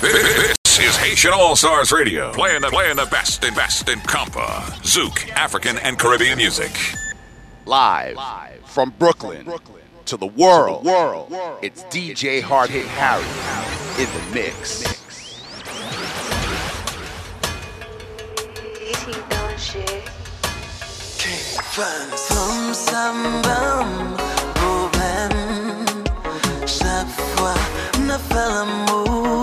This is Haitian All Stars Radio, playing the playing the best and best in compa, zouk, African and Caribbean music. Live Live from Brooklyn to the world. world It's DJ Hard Hit Harry in the mix. Some sambam problème oh Chaque fois on a fait l'amour L'amour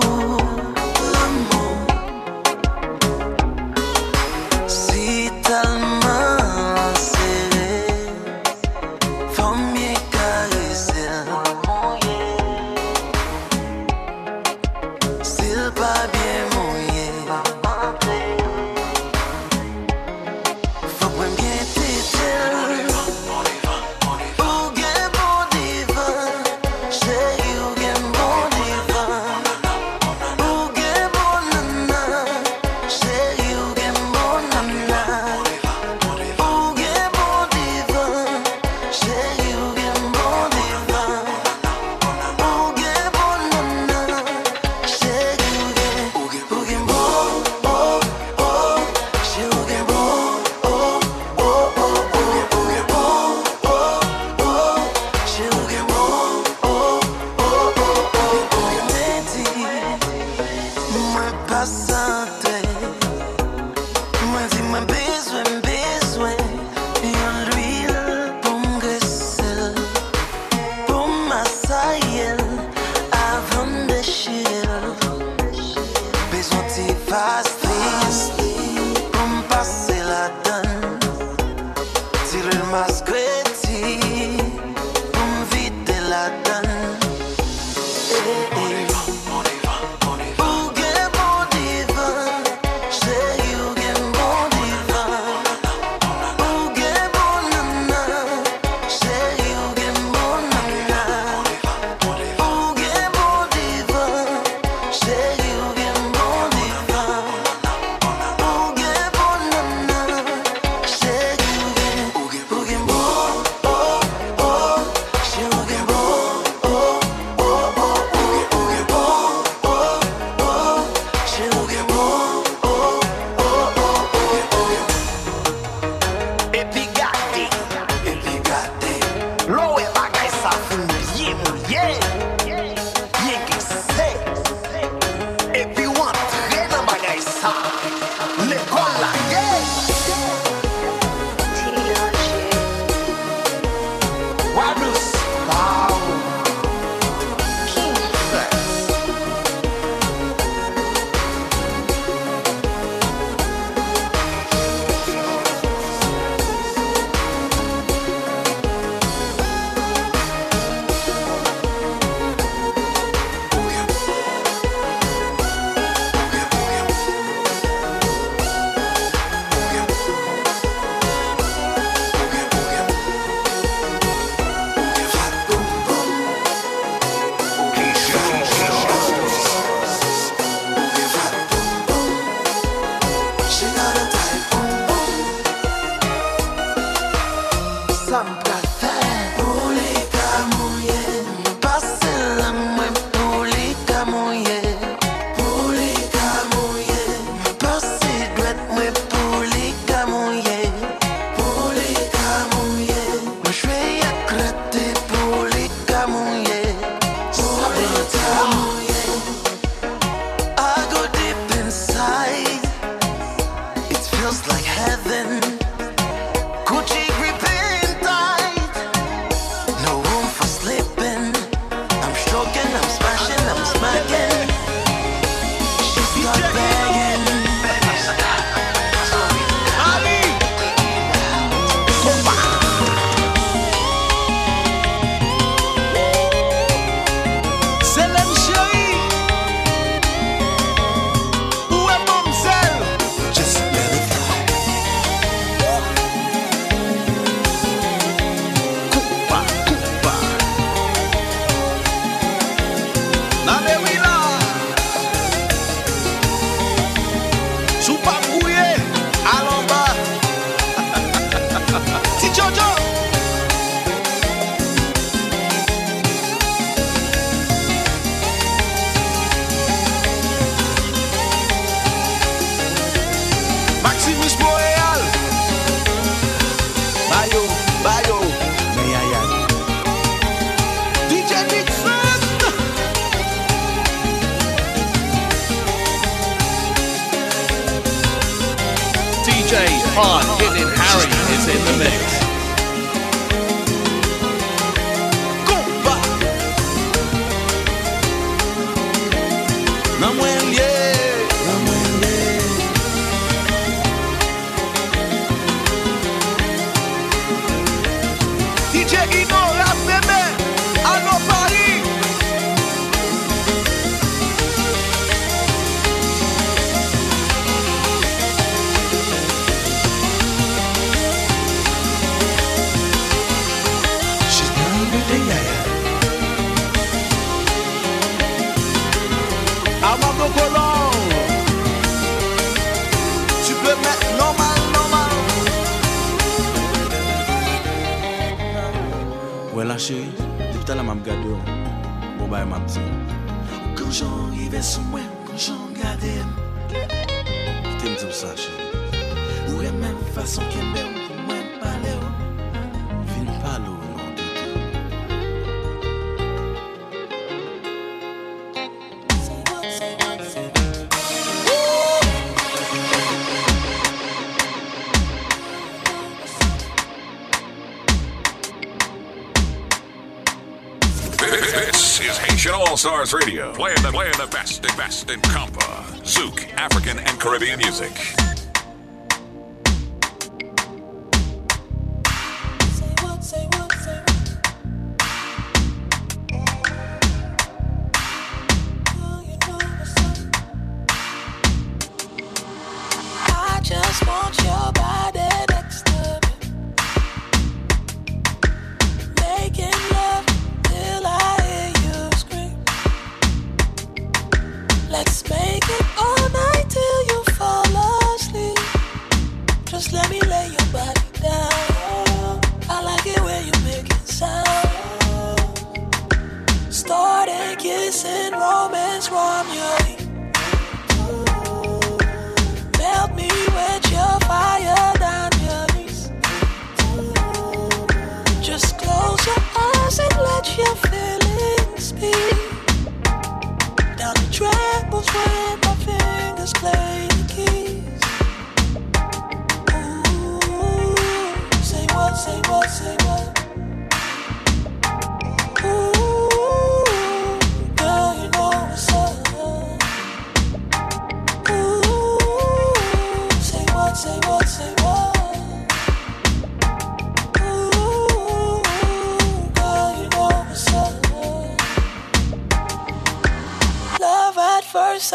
first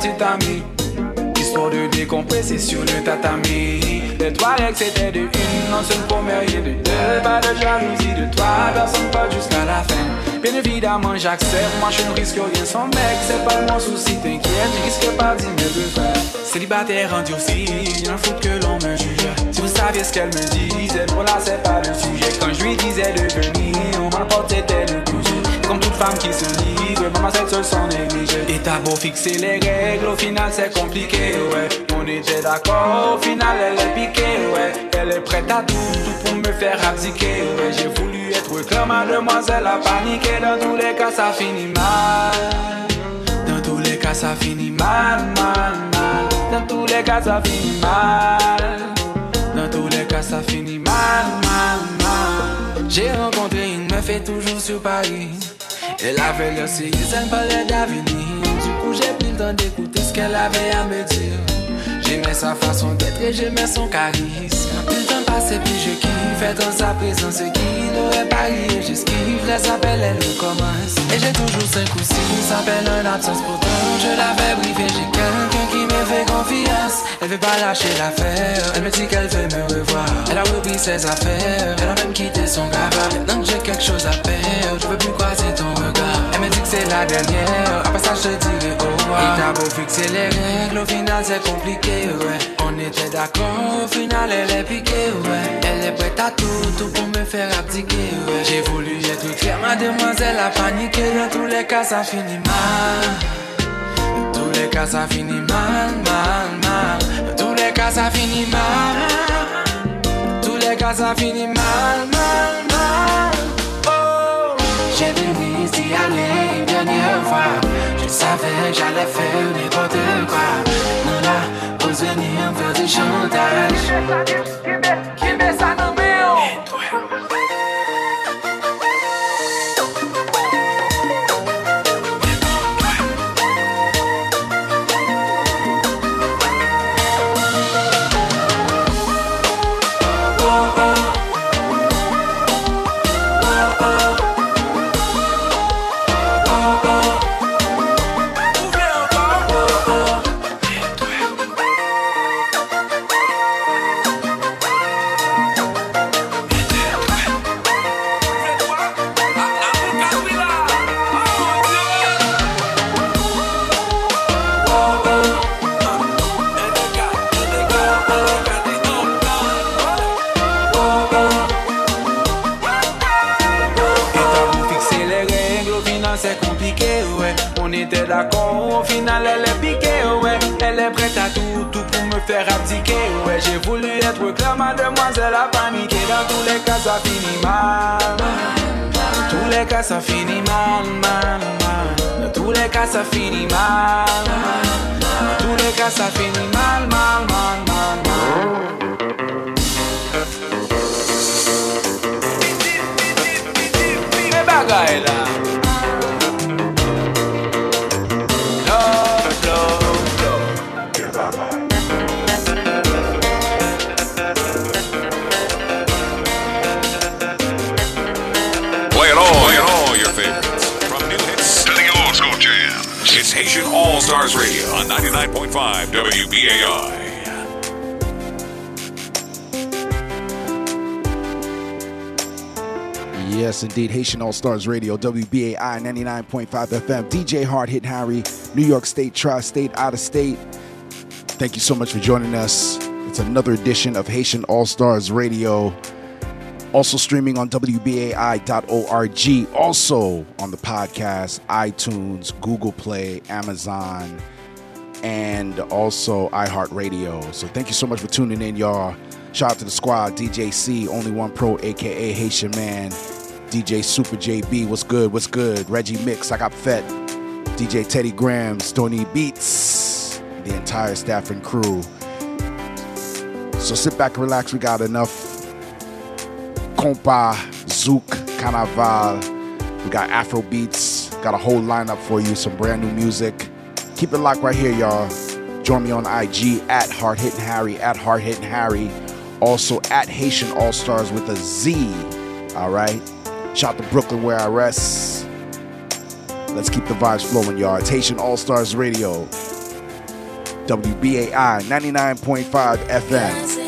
petit ami. Histoire de décompresser sur le tatami. Les toilettes c'était de une, non première et de deux. Pas de jalousie de toi, personne pas jusqu'à la fin. Bien évidemment, j'accepte, moi je ne risque rien sans mec. C'est pas mon souci, t'inquiète, je risque pas d'y mettre de faire. Célibataire endurci, y'en fout que l'on me juge. Si vous saviez ce qu'elle me disait, pour là c'est pas le sujet. Quand je lui disais de venir, on m'apportait le cousu. Comme toute femme qui se livre, maman cette seule sans négliger. Et t'as beau fixer les règles, au final c'est compliqué, ouais. On était d'accord, au final elle est piquée, ouais. Elle est prête à tout, tout pour me faire abdiquer, ouais. J'ai voulu être clair, mademoiselle a paniqué. Dans tous les cas, ça finit mal. Dans tous les cas, ça finit mal, mal, mal. Dans tous les cas, ça finit mal. Dans tous les cas, ça finit mal, mal, mal. J'ai rencontré une meuf et toujours sur Paris. El avè lè se yisèn pale d'avini Du kou jè pil tan d'ekoute skèl avè a me dir Jèmè sa fason d'etre et jèmè son karisme Pil tan pase pi je kifè tan sa prezan Se ki n'ore pariè j'eskive Les apel el ou komans Et jè toujou 5 ou 6 apel un absens Pourtant je l'avè brivé j'ai qu'un fait confiance. Elle veut pas lâcher l'affaire. Elle me dit qu'elle veut me revoir. Elle a repris ses affaires. Elle a même quitté son gars. Maintenant que j'ai quelque chose à faire, je veux plus croiser ton regard. Elle me dit que c'est la dernière. Après ça, je te dirai au revoir. Et t'as beau fixer les règles, au final, c'est compliqué, ouais. On était d'accord, au final, elle est piquée, ouais. Elle est prête à tout, tout pour me faire abdiquer, ouais. J'ai voulu être clair, mademoiselle a paniqué. Dans tous les cas, ça finit mal. Cas, ça finit mal, mal, mal. Tous les cas, ça finit mal. Tous les cas, ça finit mal, mal, mal. Oh, j'ai venu d'y aller une dernière fois. Je savais j'allais faire n'importe quoi. Non, là, venir faire du chantage. Au final, elle est piquée, ouais. Elle est prête à tout, tout pour me faire abdiquer, ouais. J'ai voulu être clair, mademoiselle a paniqué. Dans tous les cas, ça finit mal. Dans tous les cas, ça finit mal, mal, mal. Dans tous les cas, ça finit mal. Tous les cas, ça finit mal, mal, mal, mal, mal. Bagaille là. Stars Radio on 99.5 WBAI. Yes, indeed. Haitian All Stars Radio, WBAI 99.5 FM. DJ Hard Hit Harry, New York State, Tri State, out of state. Thank you so much for joining us. It's another edition of Haitian All Stars Radio. Also streaming on WBAI.org. Also on the podcast, iTunes, Google Play, Amazon, and also iHeartRadio. So thank you so much for tuning in, y'all. Shout out to the squad, DJ C, Only One Pro, aka Haitian Man, DJ Super JB, what's good, what's good? Reggie Mix, I got Fett, DJ Teddy Graham, Stony Beats, the entire staff and crew. So sit back and relax, we got enough compa, zouk, carnaval. We got Afro beats, got a whole lineup for you, some brand new music. Keep it locked right here, y'all. Join me on IG at Hard Hitting Harry, at Hard Hitting Harry. Also at Haitian All Stars with a Z. All right. Shout to Brooklyn where I rest. Let's keep the vibes flowing, y'all. It's Haitian All Stars Radio. WBAI 99.5 FM.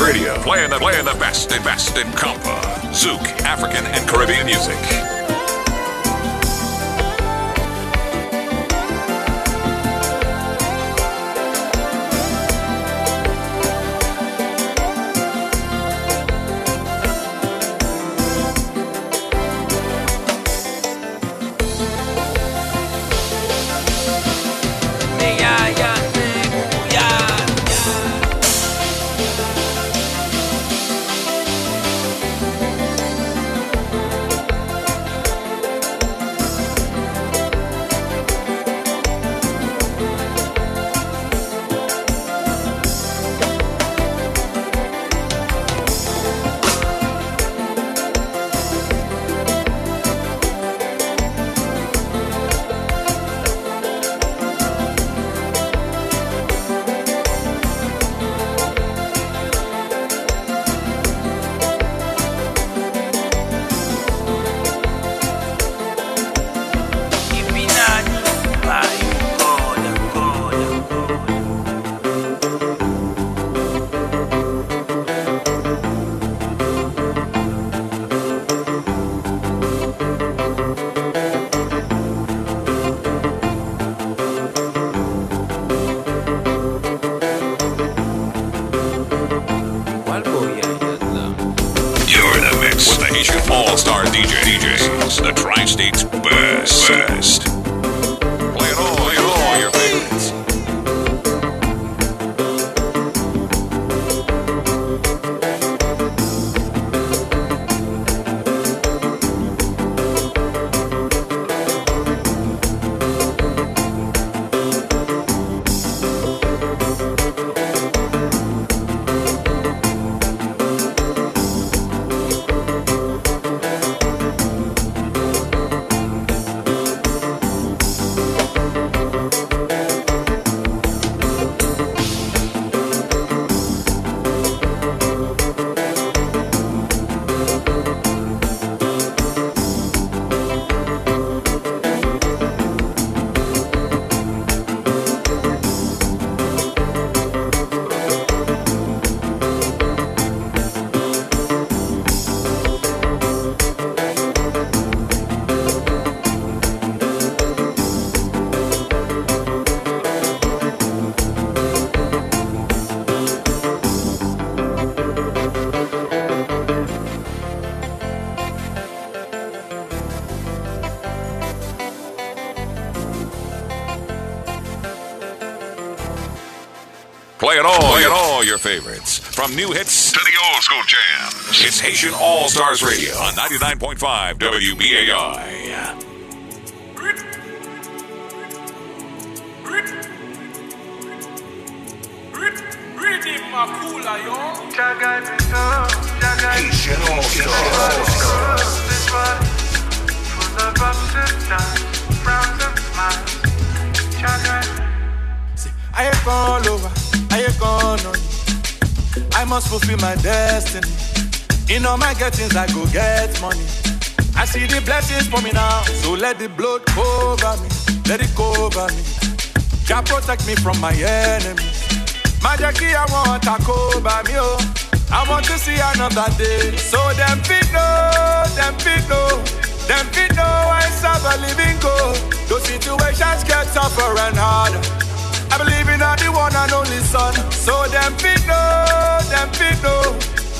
Radio, playing the playing the best and best in compa, Zouk, African and Caribbean music. From new hits to the old school jams. It's Haitian All Stars Radio on 99.5 WBAI. Must fulfill my destiny. In all my gettings, I go get money. I see the blessings for me now, so let the blood cover me, let it cover me. Jah protect me from my enemies. My Jackie, I want to cover me, oh. I want to see another day. So them fit know, them fit know, them fit know I serve a living God. Those situations get tougher and harder. I believe the one and only son. So them fit know, them fit know,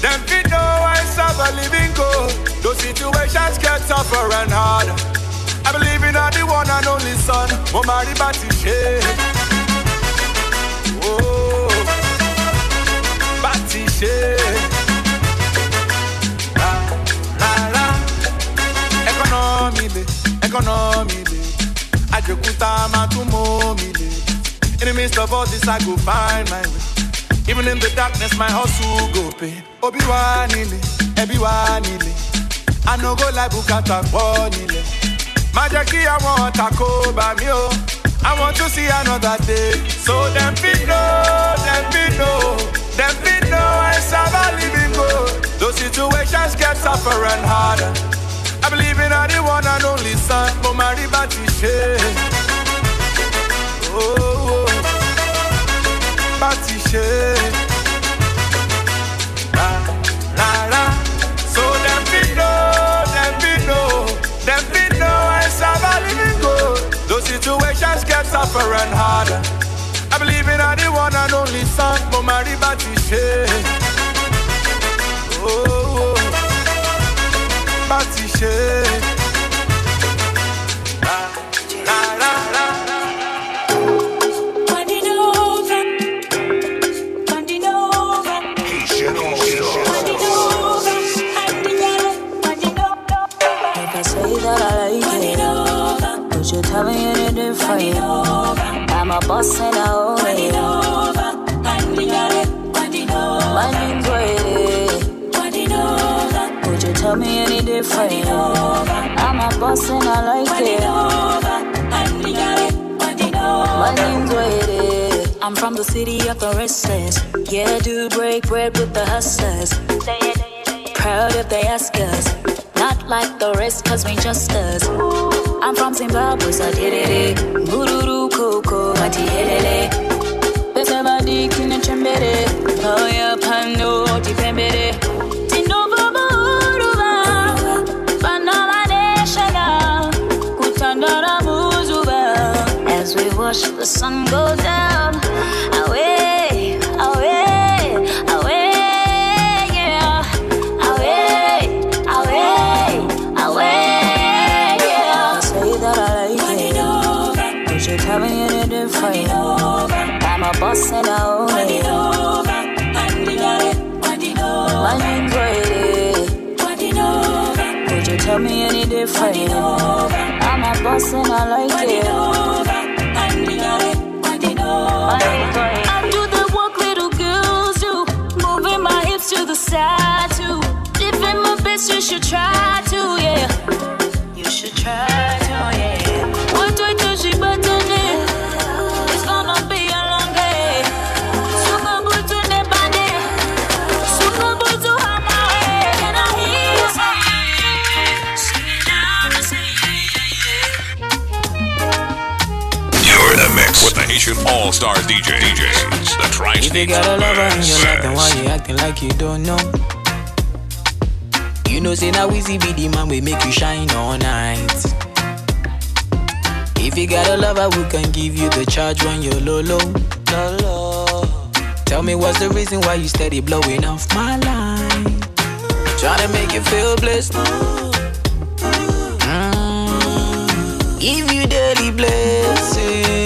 them fit know I serve a living God. Those situations get tougher and harder. I believe in the one and only son. Mama Batishe. Oh, Batishe. La, la, la. Economy, economy. Ajokuta matumomi, le. In the midst of all this, I go find my way. Even in the darkness, my hustle go pay. Obi wanile, ebi wanile. I no go like bukata bonile. Majaki, I want to by me, oh. I want to see another day. So them fit know, them fit know, them fit know I serve a living God. Those situations get tougher and harder. I believe in the one and only son, but my ribatishe. Oh, oh. oh bá ti ṣe é. So dem fit know, dem fit know, dem fit know I survive living good. Those situations get tougher and harder. I believe in the one and only son, mo máa rí bá ti ṣe oh, oh, oh. é. Would you tell me any different? I'm a boss and I like it. My name's. I'm from the city of the restless. Yeah, do break bread with the hustlers. Proud if they ask us. Not like the rest, cause we just us. I'm from Zimbabwe, so did it. Eh? Koko, mati helele. Bese badi kine chembere. Oh yeah, pano, muzuba. As we watch the sun go down. Away, boss and. Would you tell me any different? I'm a boss and I like it. I do the work little girls do. Moving my hips to the side too. Living my best, you should try to, yeah. You should try mix with the Haitian All Stars DJ. DJs, the Tri If you got a lover and you like them, why you acting like you don't know? You know, say now easy be the man we make you shine all night. If you got a lover, we can give you the charge when you're low, low, low, low. Tell me what's the reason why you steady blowing off my line? Trying to make you feel blessed. Mm. Give you daily blessings.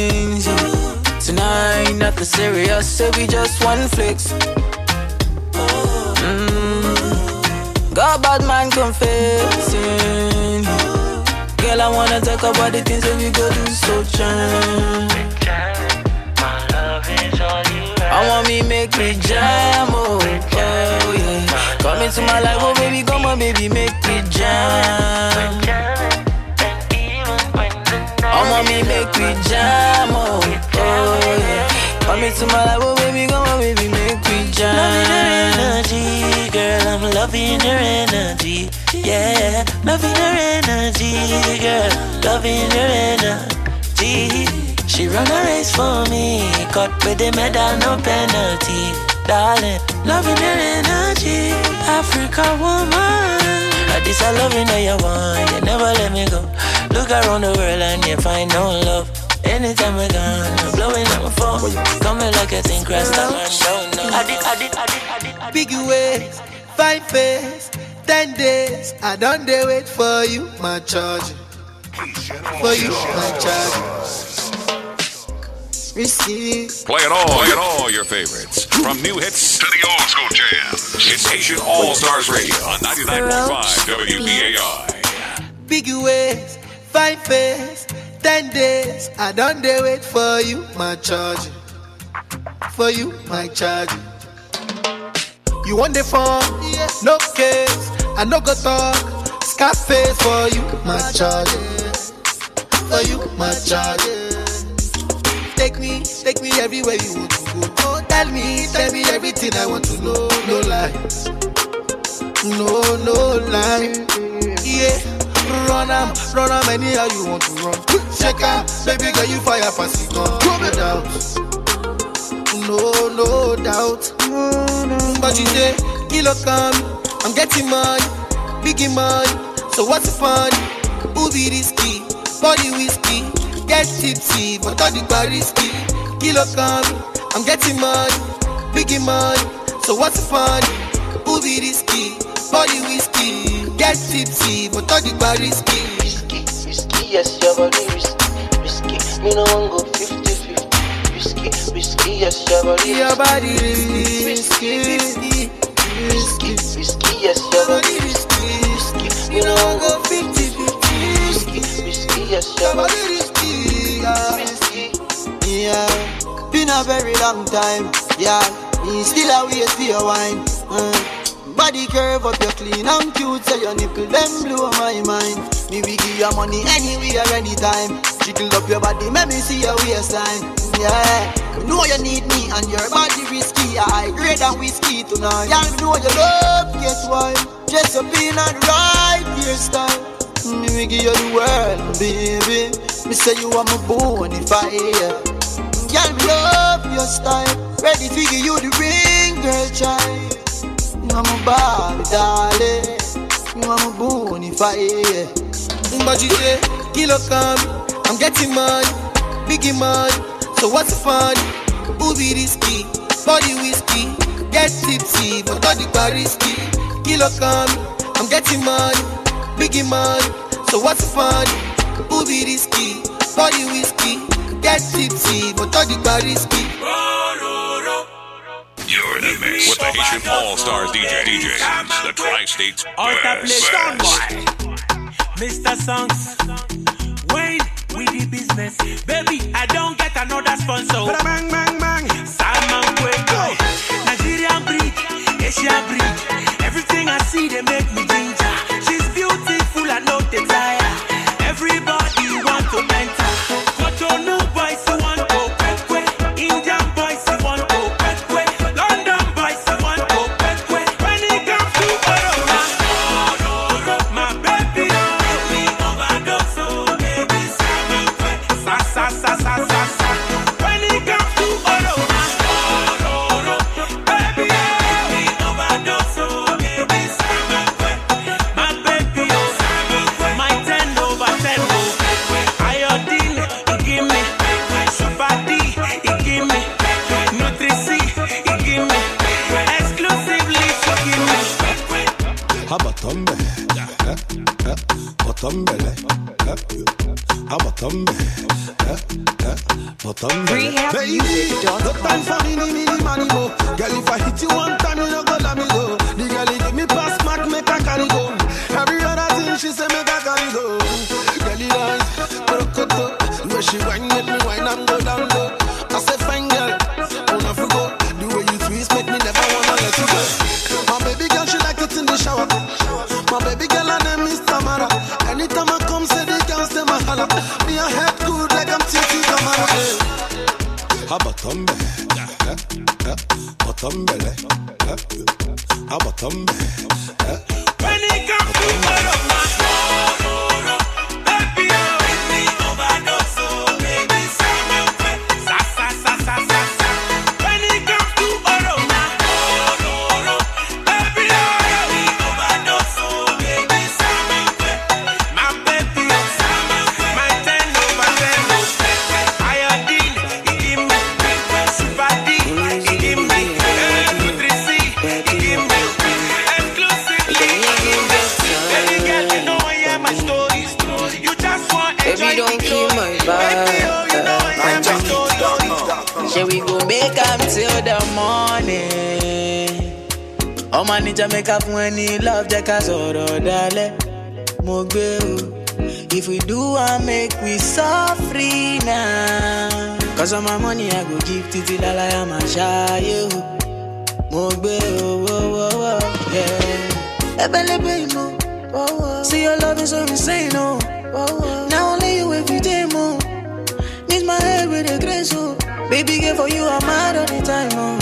Tonight, nothing serious, so we just one flex. Mm. Got bad man confessing. Girl, I wanna talk about the things that we go do so jam. I want me make me jam, oh, oh yeah. Come into my life, oh baby, come on, baby, make me jam. I want me make me jam, yeah. Come into my life, oh baby, come on, baby, make me jam. Loving her energy, girl, I'm loving her energy. Yeah, loving her energy, girl, loving her energy. She run a race for me, caught with the medal, no penalty. Darling, loving her energy, Africa woman. This I loving that you want, you never let me go. Look around the world and you find no love. Anytime we're gone, I'm blowing up my phone. Coming like a thing, crash, man, don't know. I did, I did, I did, I did, I did. Big ways, fine face, ten days. I don't dare wait for you, my charge. For you, my charge. Receive. Playing all, playing all your favorites. From new hits to the old school jams. It's Haitian All Stars Radio on 99.5 WBAI. Big ways, fine face, ten days. I don't dare wait for you, my charge. For you, my charge. You want the phone? No case. I no go talk. Scarface for you, my charge. For you, my charge. Take me, take me everywhere you want to go. Oh, tell me, tell me everything I want to know. No lies. No, no lie. Yeah, run am, run am anyhow you want to run. Check out, baby girl, you fire pass it on. No doubt, no, no doubt. But you say, kilo come, I'm getting money, biggie money. So what's the fun? Who be risky? Body whiskey, get get tipsy, but all the bar risky. Kilo come, I'm getting money, biggie money. So what's the fun? Who be risky? Body whiskey, get tipsy, but all the bar risky. Risky, risky, yes, your body risky, risky. Me no one go 50-50. Risky, risky, yes, your body Your body risky, risky, risky, risky, risky, yes, your body risky, risky. Me no one go 50-50. Risky, risky, yes, your body risky, risky. Yeah, been a very long time. Yeah, me still a for your wine. Uh, body curve up, you're clean and cute, so your nipple them blow my mind. Me we give you money anywhere, anytime. Jiggle up your body, make me see your waistline. Yeah, you know you need me and your body risky. I grade than whiskey tonight. You know you love, guess why? In a right hairstyle. Me we give you the world, baby. Me say you are my bonafide. Girl, me love your style. Ready to give you the ring, girl, child. You are my Barbie, darling. You are my bonafide. But you say, kilo come, I'm getting money, biggie money. So what's the fun? Who be risky? Body whiskey, get tipsy, but all the bar risky. Kilo come, I'm getting money, biggie money. So what's the fun? Who be risky? Body whiskey, get tipsy, but all the bar risky. You're in the mix with the Haitian All Stars DJ DJs, the Tri-States All that play best. Mr. Songs. Wayne, we the business. Baby, I don't get another sponsor. Bang, bang, bang. Salman Kweko. Nigerian breed, Asian breed. Everything I see, they make me ginger. She's beautiful, I know they tire. Botombele, eh, eh, eh, Botombele. Baby, no time for mini mini money mo. Girl, if I hit you one time, you no go let me go. The girl give me pass mark, make I carry go. Every other thing she say make I carry go. Girl, he dance, brokoto. The way she whine, make me whine and go down low. I say fine girl, wanna go. The way you twist, make me never wanna Eh, eh, Botombele, eh, Abatombe, eh. When it comes to Oroma, Make up when he love jẹ́ ká sọ̀rọ̀ dalẹ̀. Mo gbé o. If we do I make we suffer now. Cause of my money I go give títí lálàyà máa ṣáyé o. Mo gbé o, wo, yeah. Ẹbẹ̀lẹ́bẹ̀ ìmọ̀. See your love is so insane, oh. Now only you every day, more. Miss my head with a grace, oh. Baby, girl, for you, I'm mad all the time, oh.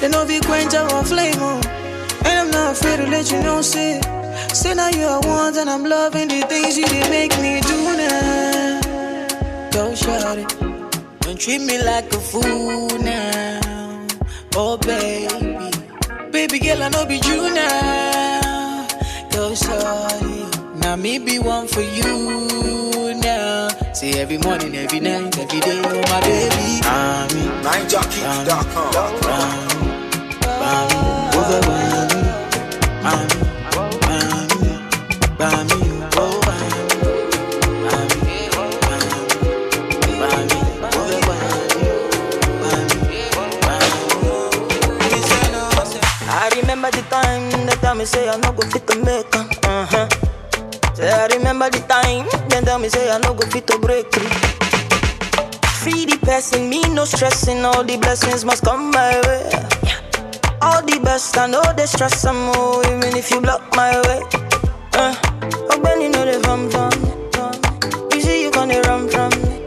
They know we quench our flame, oh. And I'm not afraid to let you know, say. Say now you are one, and I'm loving the things you did make me do now. Go shut it. Don't treat me like a fool now. Oh, baby. Baby girl, I know be you now. Go shut it. Now me be one for you now. Say every morning, every night, every day, oh my baby. Mommy, NineJockey.com. mommy, over all the blessings must come my way. All the best, I know they stress some more, even if you block my way. Uh, oh, you know they from from, you see you gonna run from me.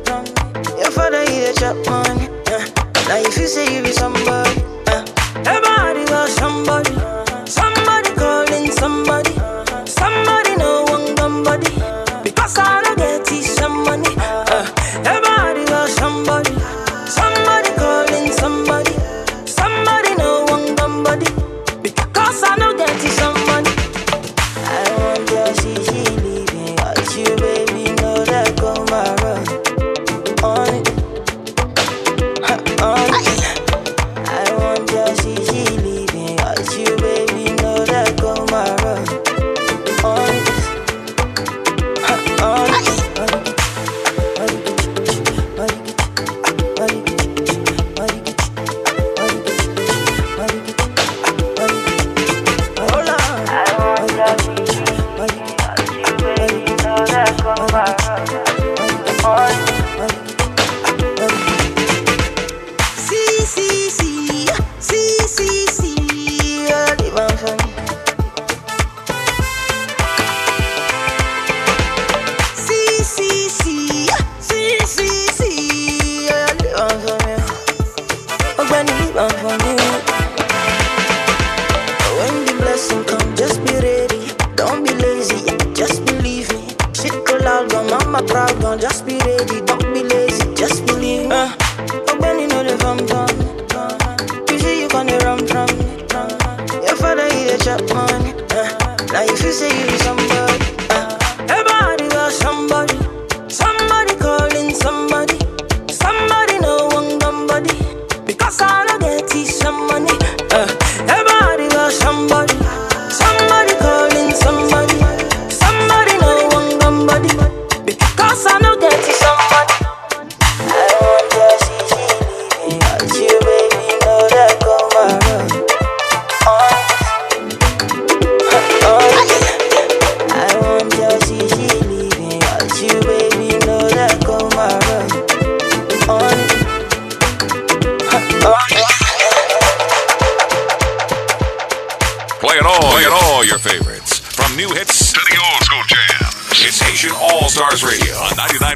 Your father he a chop money. Uh, now if you say you be somebody, uh, everybody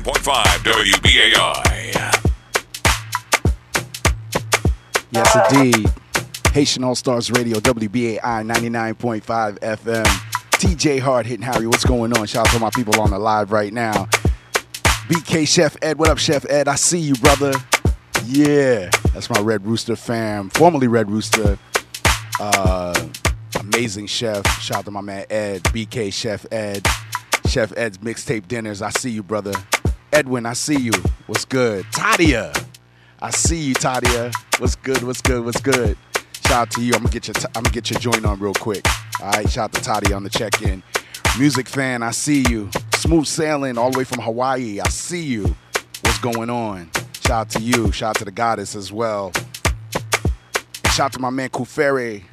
101.5 WBAI. Yes, indeed. Haitian All Stars Radio, WBAI 99.5 FM. DJ Hard hitting Harry. What's going on? Shout out to my people on the live right now. BK Chef Ed. What up, Chef Ed? I see you, brother. Yeah, that's my Red Rooster fam, formerly Red Rooster. Uh, amazing chef. Shout out to my man Ed, BK Chef Ed. Chef Ed's mixtape dinners. I see you, brother. Edwin, I see you. What's good? Tadia. I see you, Tadia. What's good? What's good? What's good? Shout out to you. I'm gonna get your t- I'm gonna get your joint on real quick. All right. Shout out to Tadia on the check-in. Music fan, I see you. Smooth sailing all the way from Hawaii. I see you. What's going on? Shout out to you. Shout out to the goddess as well. And shout out to my man Kufere,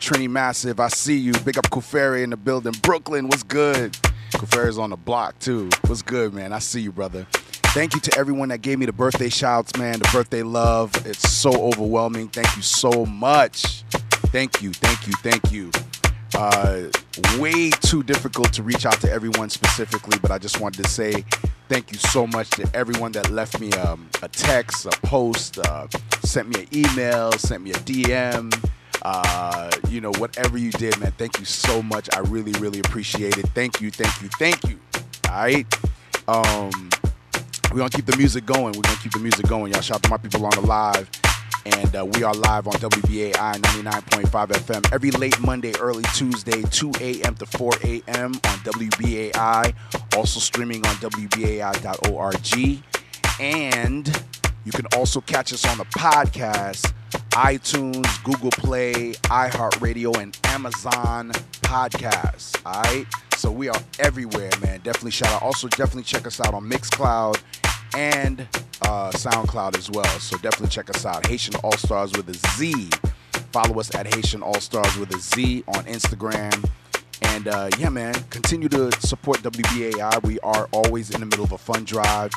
Trini Massive. I see you. Big up Kufere in the building. Brooklyn, what's good? Kufere's on the block too. What's good, man? I see you, brother. Thank you to everyone that gave me the birthday shouts, man. The birthday love. It's so overwhelming. Thank you so much. Thank you, thank you, thank you. Uh, way too difficult to reach out to everyone specifically, but I just wanted to say thank you so much to everyone that left me um, a text, a post, uh, sent me an email, sent me a DM. Uh, you know, whatever you did, man. Thank you so much. I really, really appreciate it. Thank you, thank you, thank you. All right. Um, we're gonna keep the music going. We're gonna keep the music going. Y'all shout out to my people on the live. And uh, we are live on WBAI 99.5 FM every late Monday, early Tuesday, 2 a.m. to 4 a.m. on WBAI. Also streaming on WBAI.org. And you can also catch us on the podcast, iTunes, Google Play, iHeartRadio, and Amazon Podcasts. All right. So we are everywhere, man. Definitely shout out. Also, definitely check us out on Mixcloud and uh, SoundCloud as well. So definitely check us out. Haitian All Stars with a Z. Follow us at Haitian All Stars with a Z on Instagram. And uh, yeah, man, continue to support WBAI. We are always in the middle of a fund drive.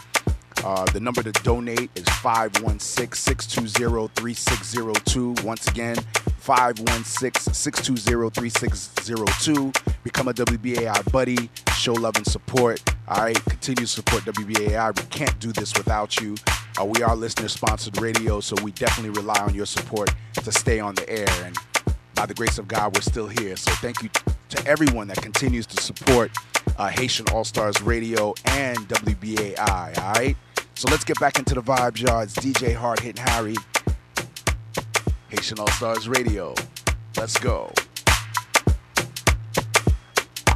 Uh, the number to donate is 516 620 3602. Once again, 516 620 3602. Become a WBAI buddy. Show love and support. All right, continue to support WBAI. We can't do this without you. Uh, we are listener sponsored radio, so we definitely rely on your support to stay on the air. And by the grace of God, we're still here. So thank you to everyone that continues to support uh, Haitian All Stars Radio and WBAI. All right. So let's get back into the vibes, y'all. It's DJ Hard Hitting Harry, Haitian All Stars Radio. Let's go.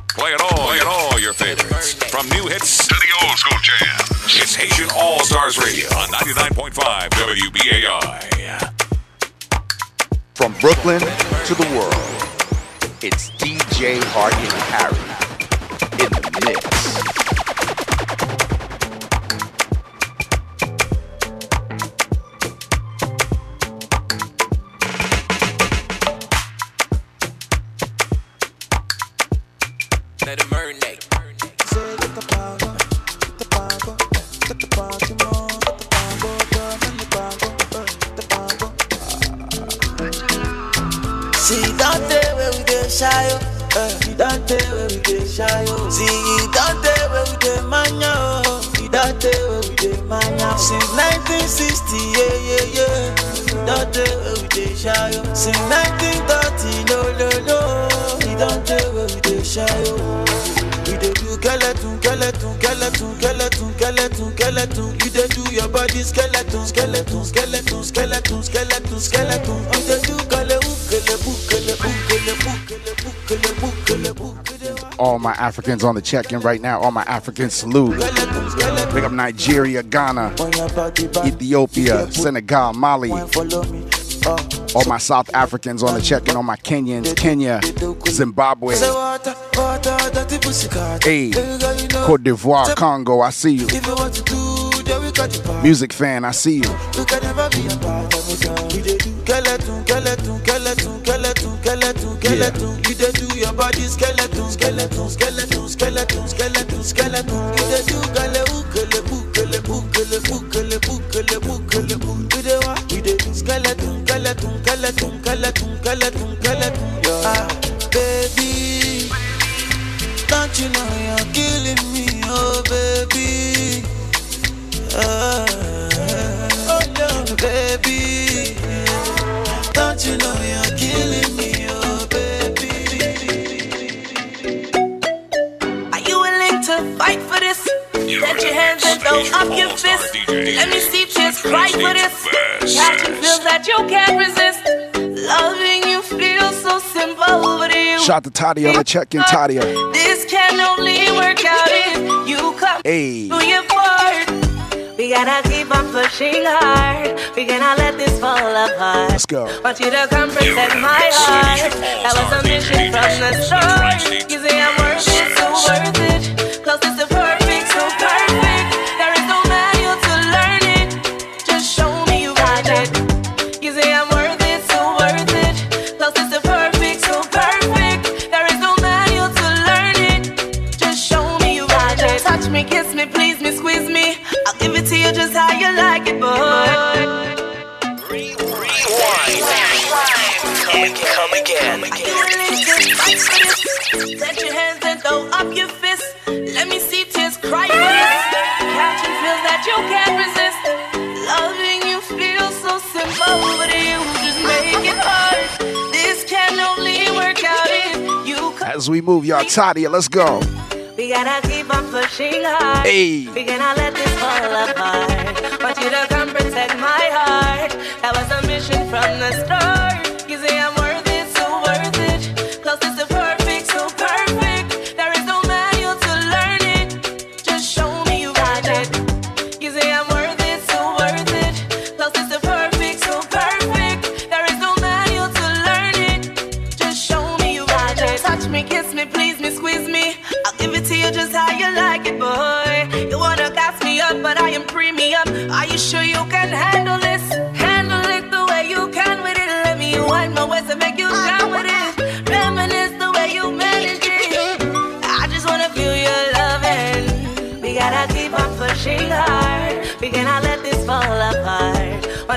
Play it all, play it all your favorites. From new hits to the old school jams. It's Haitian All Stars Radio on 99.5 WBAI. From Brooklyn to the world, it's DJ Hard Hitting Harry shy. Uh, don't tell where we shy. See, don't tell where we. Don't tell where we. Since 1960, yeah, yeah, yeah. Don't tell where we get shy. Since 1930, no, no, no. Don't tell where we get shy. We dey do skeleton, skeleton, skeleton, skeleton, skeleton, skeleton. You dey do your body skeleton, skeleton, skeleton, skeleton, skeleton, skeleton. You dey do All my Africans on the check-in right now. All my Africans salute. Big up Nigeria, Ghana, Ethiopia, Senegal, Mali. All my South Africans on the check-in. All my Kenyans, Kenya, Zimbabwe, hey. Cote d'Ivoire, Congo. I see you. Music fan, I see you. Skeleton. You dey do your body skeleton, skeleton, skeleton, skeleton, skeleton, skeleton. You dey do kele ukele bukele bukele bukele bukele bukele bu. You dey wa? You dey do skeleton, skeleton, skeleton, skeleton, skeleton, skeleton. Ah, baby, don't you know you're killing me, oh baby. Ah, oh no, baby. Don't you know hands and throw up your fist. Let me see tears cry for this. Catching feels that you can't resist. Loving you feels so simple, but you. Shout to Tadia on the check-in, Tadia. This can only work out if you come Hey. do your part. We gotta keep on pushing hard. We cannot let this fall apart. Let's go. Want you to come protect my heart. That was a mission from the start. You say I'm worth it, so worth it. Closest to perfect, so perfect. Set your hands and throw up your fists. Let me see tears cry for this. Catching feels that you can't resist. Loving you feels so simple, but you just make it hard. This can only work out if you come. As we move, y'all, Tadia, let's go. We gotta keep on pushing hard. Hey. We cannot let this fall apart. Want you to come protect my heart. That was a mission from the start.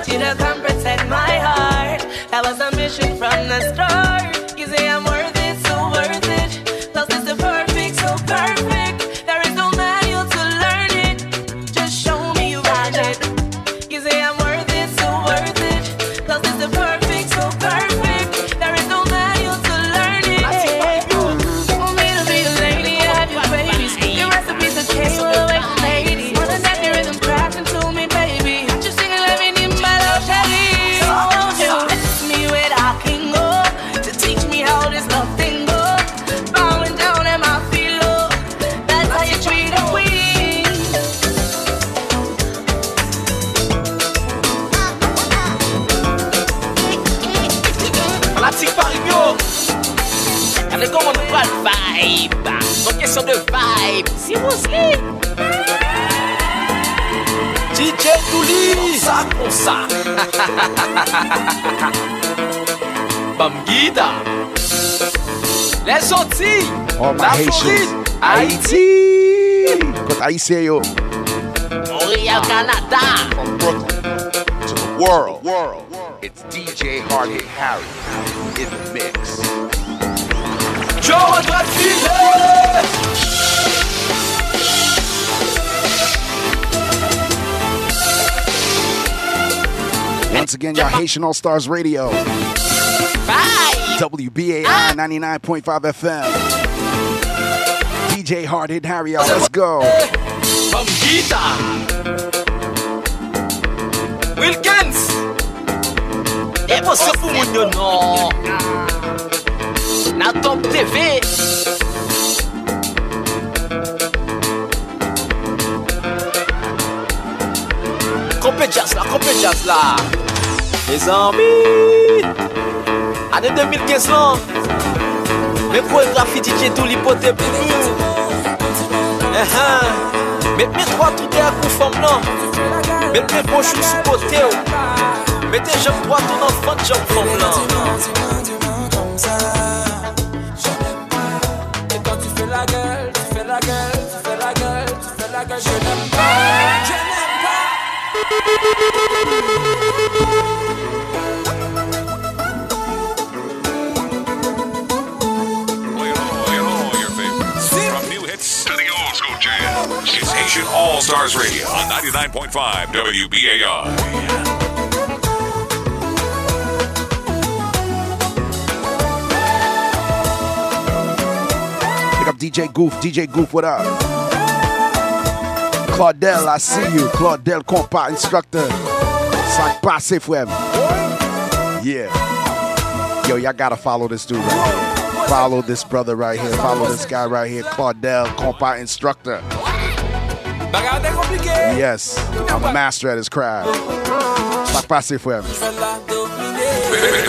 You to come protect my heart. That was a mission from the start. Haiti. Écoute, Haïtien, yo. Montréal, Canada From Brooklyn to the world, world, it's DJ Hard Hit Harry in the mix. Joe Once again, y'all Haitian All Stars Radio. Bye. WBAI 99.5 FM. DJ Hard Hit Harry, y'all. Let's go. guitar. Wilkins, e você pro mundo não. Na Top TV. Compé jazz là, compé jazz là. Mes amis, année 2015 là. Mes chorégraphies DJ tout l'hypothèque. Uh eh, -huh. Hein. Met men kwa tout e akou fom nan Met men pochou sou kote ou oh. Met te jom kwa tout nan fante jom fom nan Diman, diman, diman kom sa Et quand tu fais la gueule, tu fais la gueule, tu fais la gueule, tu fais la gueule. Je n'aime pas, je n'aime pas. All Stars Radio on 99.5 WBAI. Pick up DJ Goof. DJ Goof, what up? Claudel, I see you. Claudel, compa instructor. Sac passe, frère. Yeah. Yo, y'all gotta follow this dude right here. Follow this brother right here. Follow this guy right here. Claudel, compa instructor. Bagarre compliqué. Yes, I'm a master at his craft. Sac passe, frère.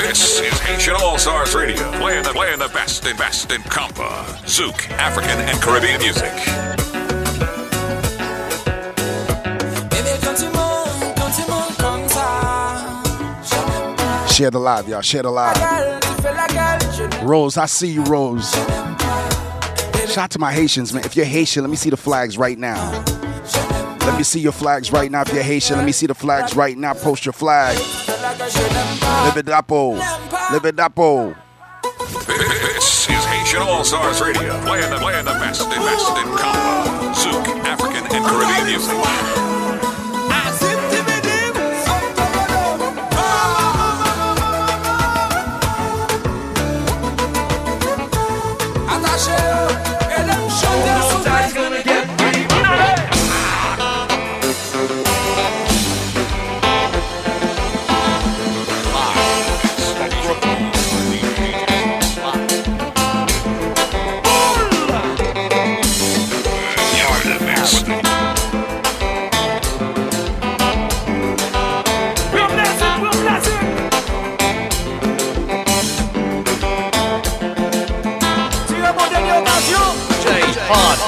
This is Haitian All Stars Radio, playing the, playing the best and best in compa, zouk, African, and Caribbean music. Bébé, quand tu montes, quand tu montes comme ça, Share the live, y'all. Share the live. gueule, tu fais la gueule, je n'aime Rose, I see you, Rose. Shout out to my Haitians, man. If you're Haitian, let me see the flags right now. Let me see your flags right now. If you're Haitian, let me see the flags right now. Post your flag. Live it dapo. Oh. Live it dapo. Oh. This is Haitian All Stars Radio, playing the, playing the best and best in compa, zouk, African, and Caribbean music.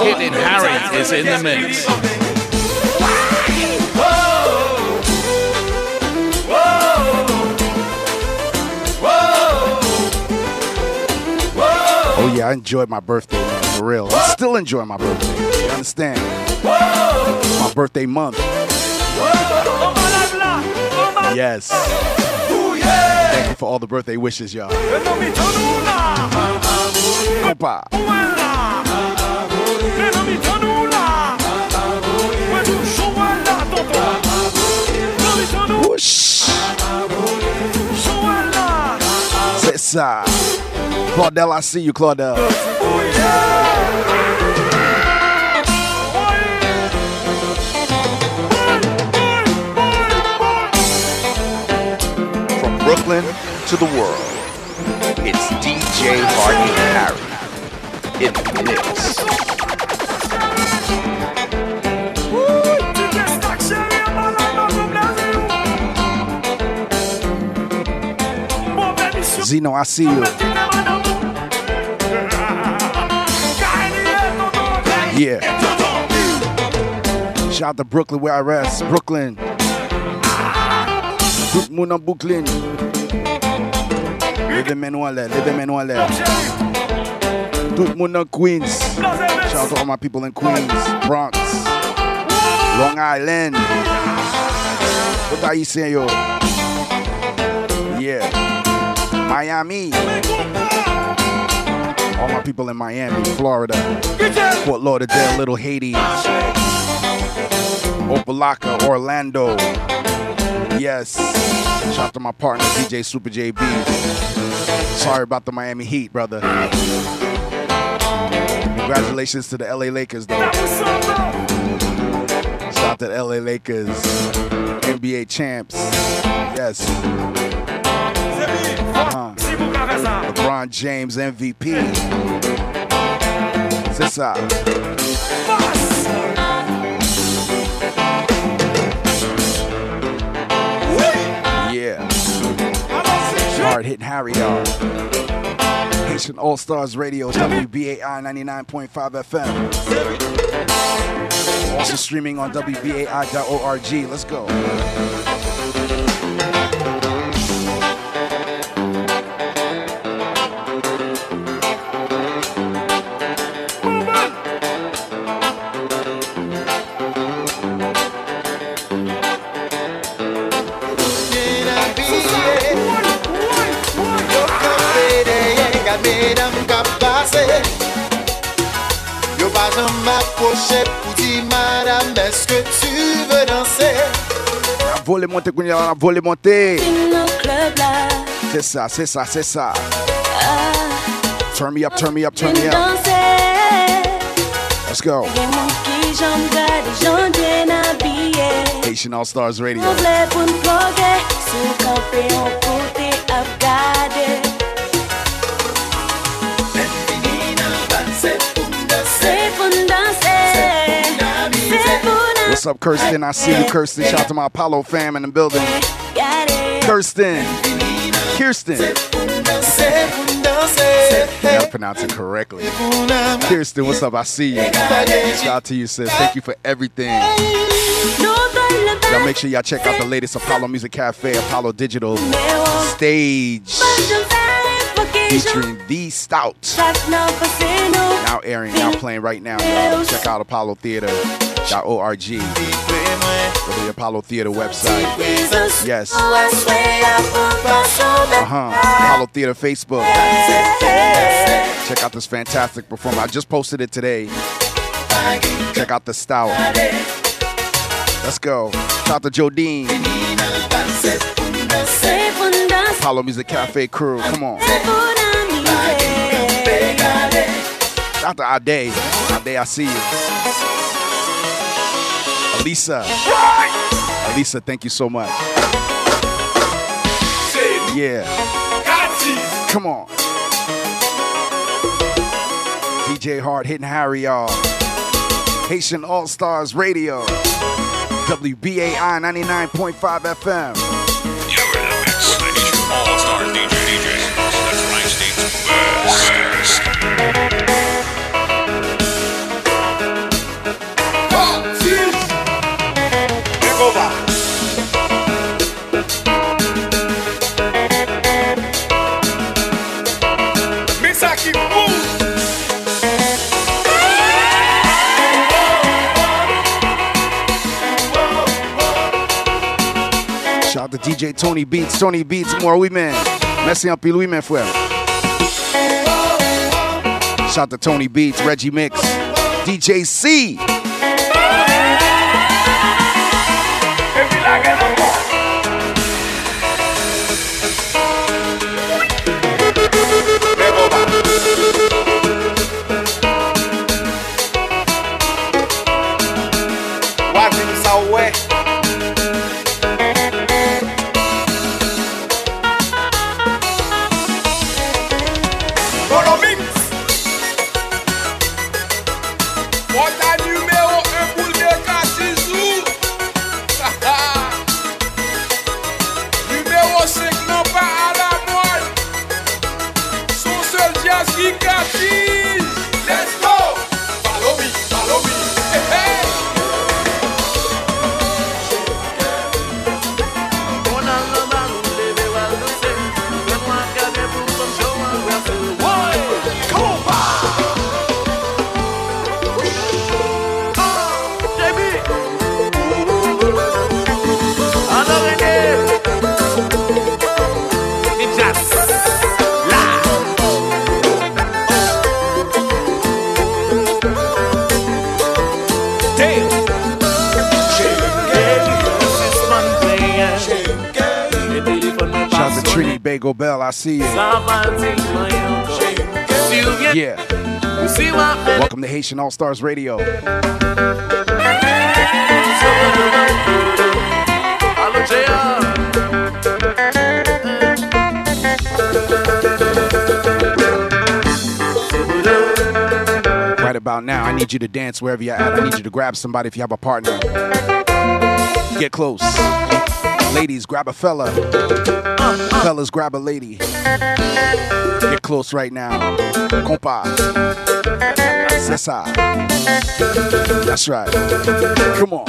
Hitting Harry is in the mix. Oh yeah, I enjoyed my birthday, man, for real. I still enjoy my birthday. You understand? My birthday month. Yes. Thank you for all the birthday wishes, y'all. Compa. C'est ça. Claudel, I see you, Claudel. From Brooklyn to the world, it's DJ Hardy Harry Zeno, I see you. Yeah. Shout out to Brooklyn where I rest. Brooklyn. Tout monde Brooklyn. Levez main là, levez main là. Tout monde Queens. Shout out to all my people in Queens, Bronx, Long Island. What are you saying, yo? Yeah. Miami. All my people in Miami, Florida, Fort Lauderdale, Little Haiti, Opa-locka, Orlando. Yes. Shout out to my partner, DJ Super JB. Sorry about the Miami Heat, brother. Congratulations to the LA Lakers, though. Shout out to the LA Lakers, NBA champs. Yes. Uh-huh. LeBron James MVP. C'est ça. Yeah. Hard hitting Harry, y'all. Haitian All Stars Radio, WBAI 99.5 FM. Also streaming on WBAI.org. Let's go. vole monte koun ya, nan vole monte. Se sa, se sa, se sa. Turn me up, turn me up, turn me up. Let's go. Asian All Stars Radio. What's up, Kirsten? I see you, Kirsten. Shout out to my Apollo fam in the building. Kirsten. Kirsten. You gotta pronounce it correctly. Kirsten, what's up? I see you. Shout out to you, sis. Thank you for everything. Y'all make sure y'all check out the latest Apollo Music Cafe, Apollo Digital stage featuring The Stout. Now airing, now playing right now. Y'all check out ApolloTheater.org. Go to the Apollo Theater website. Yes. Uh huh. Apollo Theater Facebook. Check out this fantastic performance. I just posted it today. Check out the style. Let's go. Shout out to Jodine. Apollo Music Cafe crew. Come on. To Ade. Ade, I see you. Elisa. Alisa, thank you so much. Yeah. Come on. DJ Hard hitting Harry, y'all. Haitian All Stars Radio. WBAI 99.5 FM. DJ Tony Beats. Tony Beats, moi, oui, man. Merci un peu, oui, man, frère. Shout out to Tony Beats, Reggie Mix, DJ C. Bagel Bell. I see you. Yeah. Welcome to Haitian All Stars Radio. Right about now, I need you to dance wherever you're at. I need you to grab somebody if you have a partner. Get close. Ladies, grab a fella. Fellas, grab a lady. Get close right now. Compa. Ça. That's right. Come on.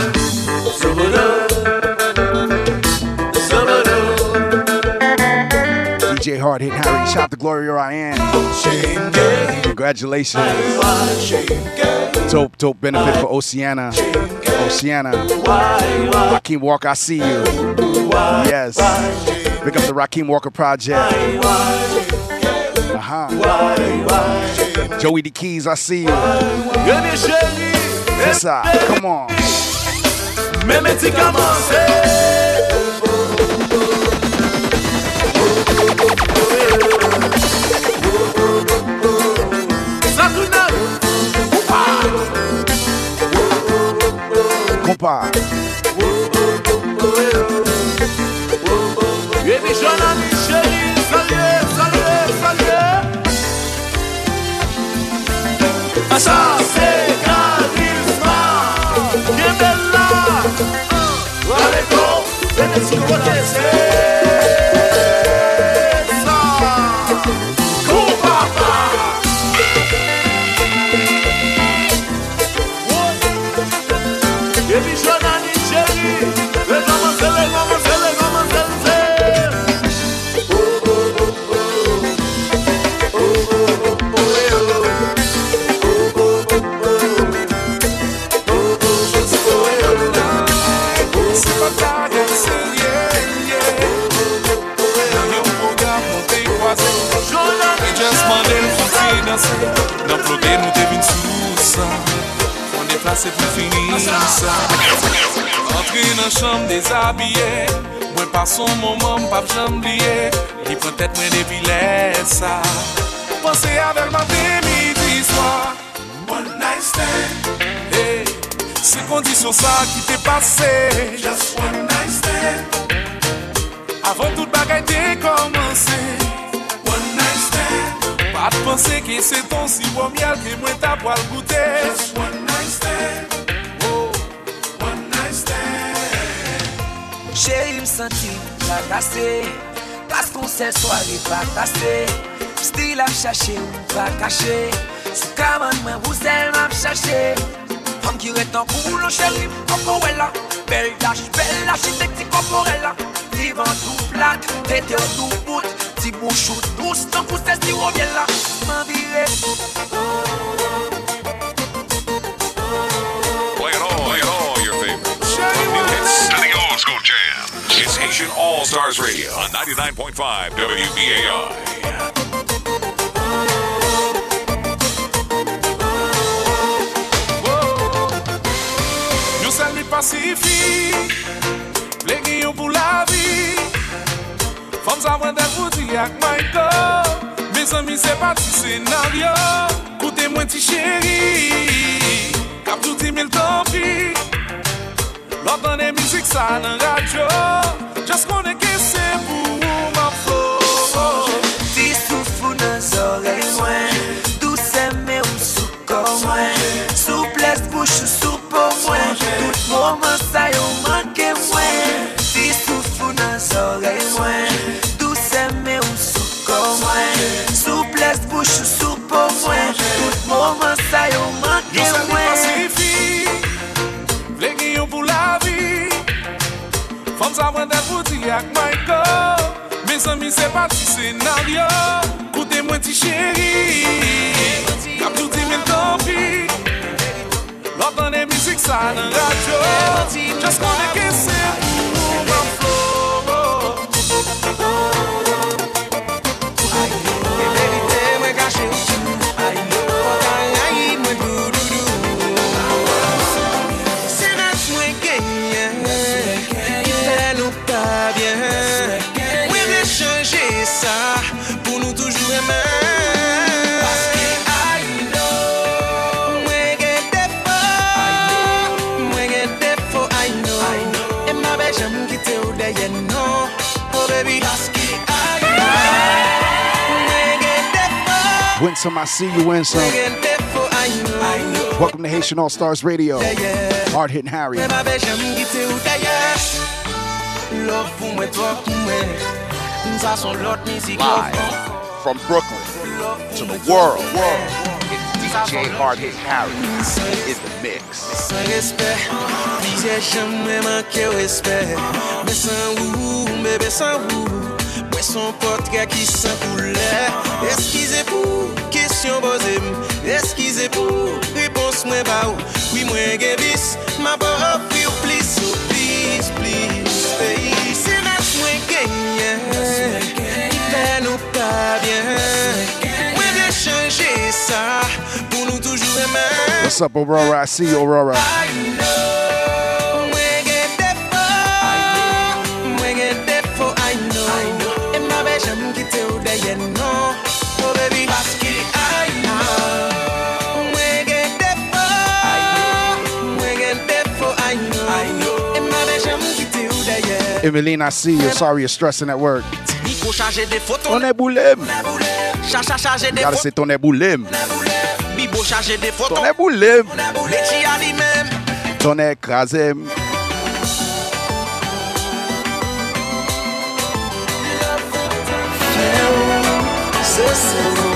DJ Hard Hit Harry. Shout out to Gloria Ryan. Congratulations. Dope, dope benefit for Oceana. Oceana. Raheem Walker, I see you. Yes. Pick up the Raheem Walker Project. Uh-huh. Joey the Keys, I see you. Yes, sir. Come on. Salut. Ça c'est charisma, bien bella. Go, venez sur côté se pou fini sa Entri nan chanm dezabye Mwen pa son mouman mpap chanm liye Li pren tèt mwen depi lè sa Pense avèl matè midi swa One night stand. Hey, Se kondisyon sa ki te pase Just one night stand. Avon tout bagay te komanse One night stand. Pa te pense ki se ton si wom yal Ke mwen ta po al goute Just one night stand Chéri m senti frakase Paskon se soare frakase Stil ap chache ou pa kache Sou kaman mwen vouzel m ap chache Fam ki retan kou lo chéri m Bel dash, bel architecte ti Divan tout plat, tete ou tout bout. Ti bouchou douce, tan kou se sti ou bien la Man vire It's Haitian All Stars Radio on 99.5 WBAI. Yon sel mi pasifi Vle gen yon pou la vi Fom sa mwen den pou di ak may ko Me zami se pati senaryo Koute mwen ti chéri. Kap touti mil tampi Lò tan de mizik sa nan radyo Jas konen ke se pou ou man flo Ti soufou nan zore mwen Douse me ou sou kon mwen Sou ples sou pou mwen Tout mou man flo Kom sa mwen den di ak my go Me zan mi se pati senaryo. Koute mwen ti cheri Kap touti men topi Lotan e mizik sa nan radyo. Just konen ke se pou mwen flow some, I see you win some. Mwen gen defo I know Welcome to Haitian All Stars Radio. Hard hitting Harry. Mwen ma be jam kite ou deye Love pou mwen trok mwen Sa son lot mizik love Live from Brooklyn to the world. It's DJ Hard Hit Harry in the mix. son potre ki san koule Eskize pou, kesyon boze m Eskize pou, repons mwen ba ou oh. Oui mwen gen vis, ma bo ofri ou plis Ou Please, please, peyi Se nas mwen genyen Ipe nou pa bien. Mwen vle chanje sa Pou nou toujou eman What's up Aurora, I see you Aurora. I know. Emeline, I see you. Sorry you're stressing at work. Miko chaje defo Ton eboulem. Chacha chaje Gotta defo say ton eboulem. Bibo chaje defo Ton eboulem. Lechi a li men Ton ekrasem. Se se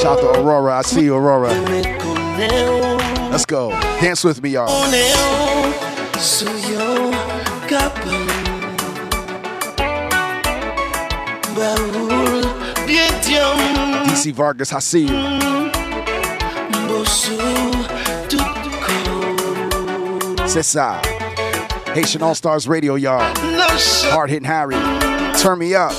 Shout out to Aurora. I see you, Aurora. Let's go. Dance with me, y'all. DC Vargas, I see you. C'est. Haitian All Stars Radio, y'all. Hard hitting Harry. Turn me up.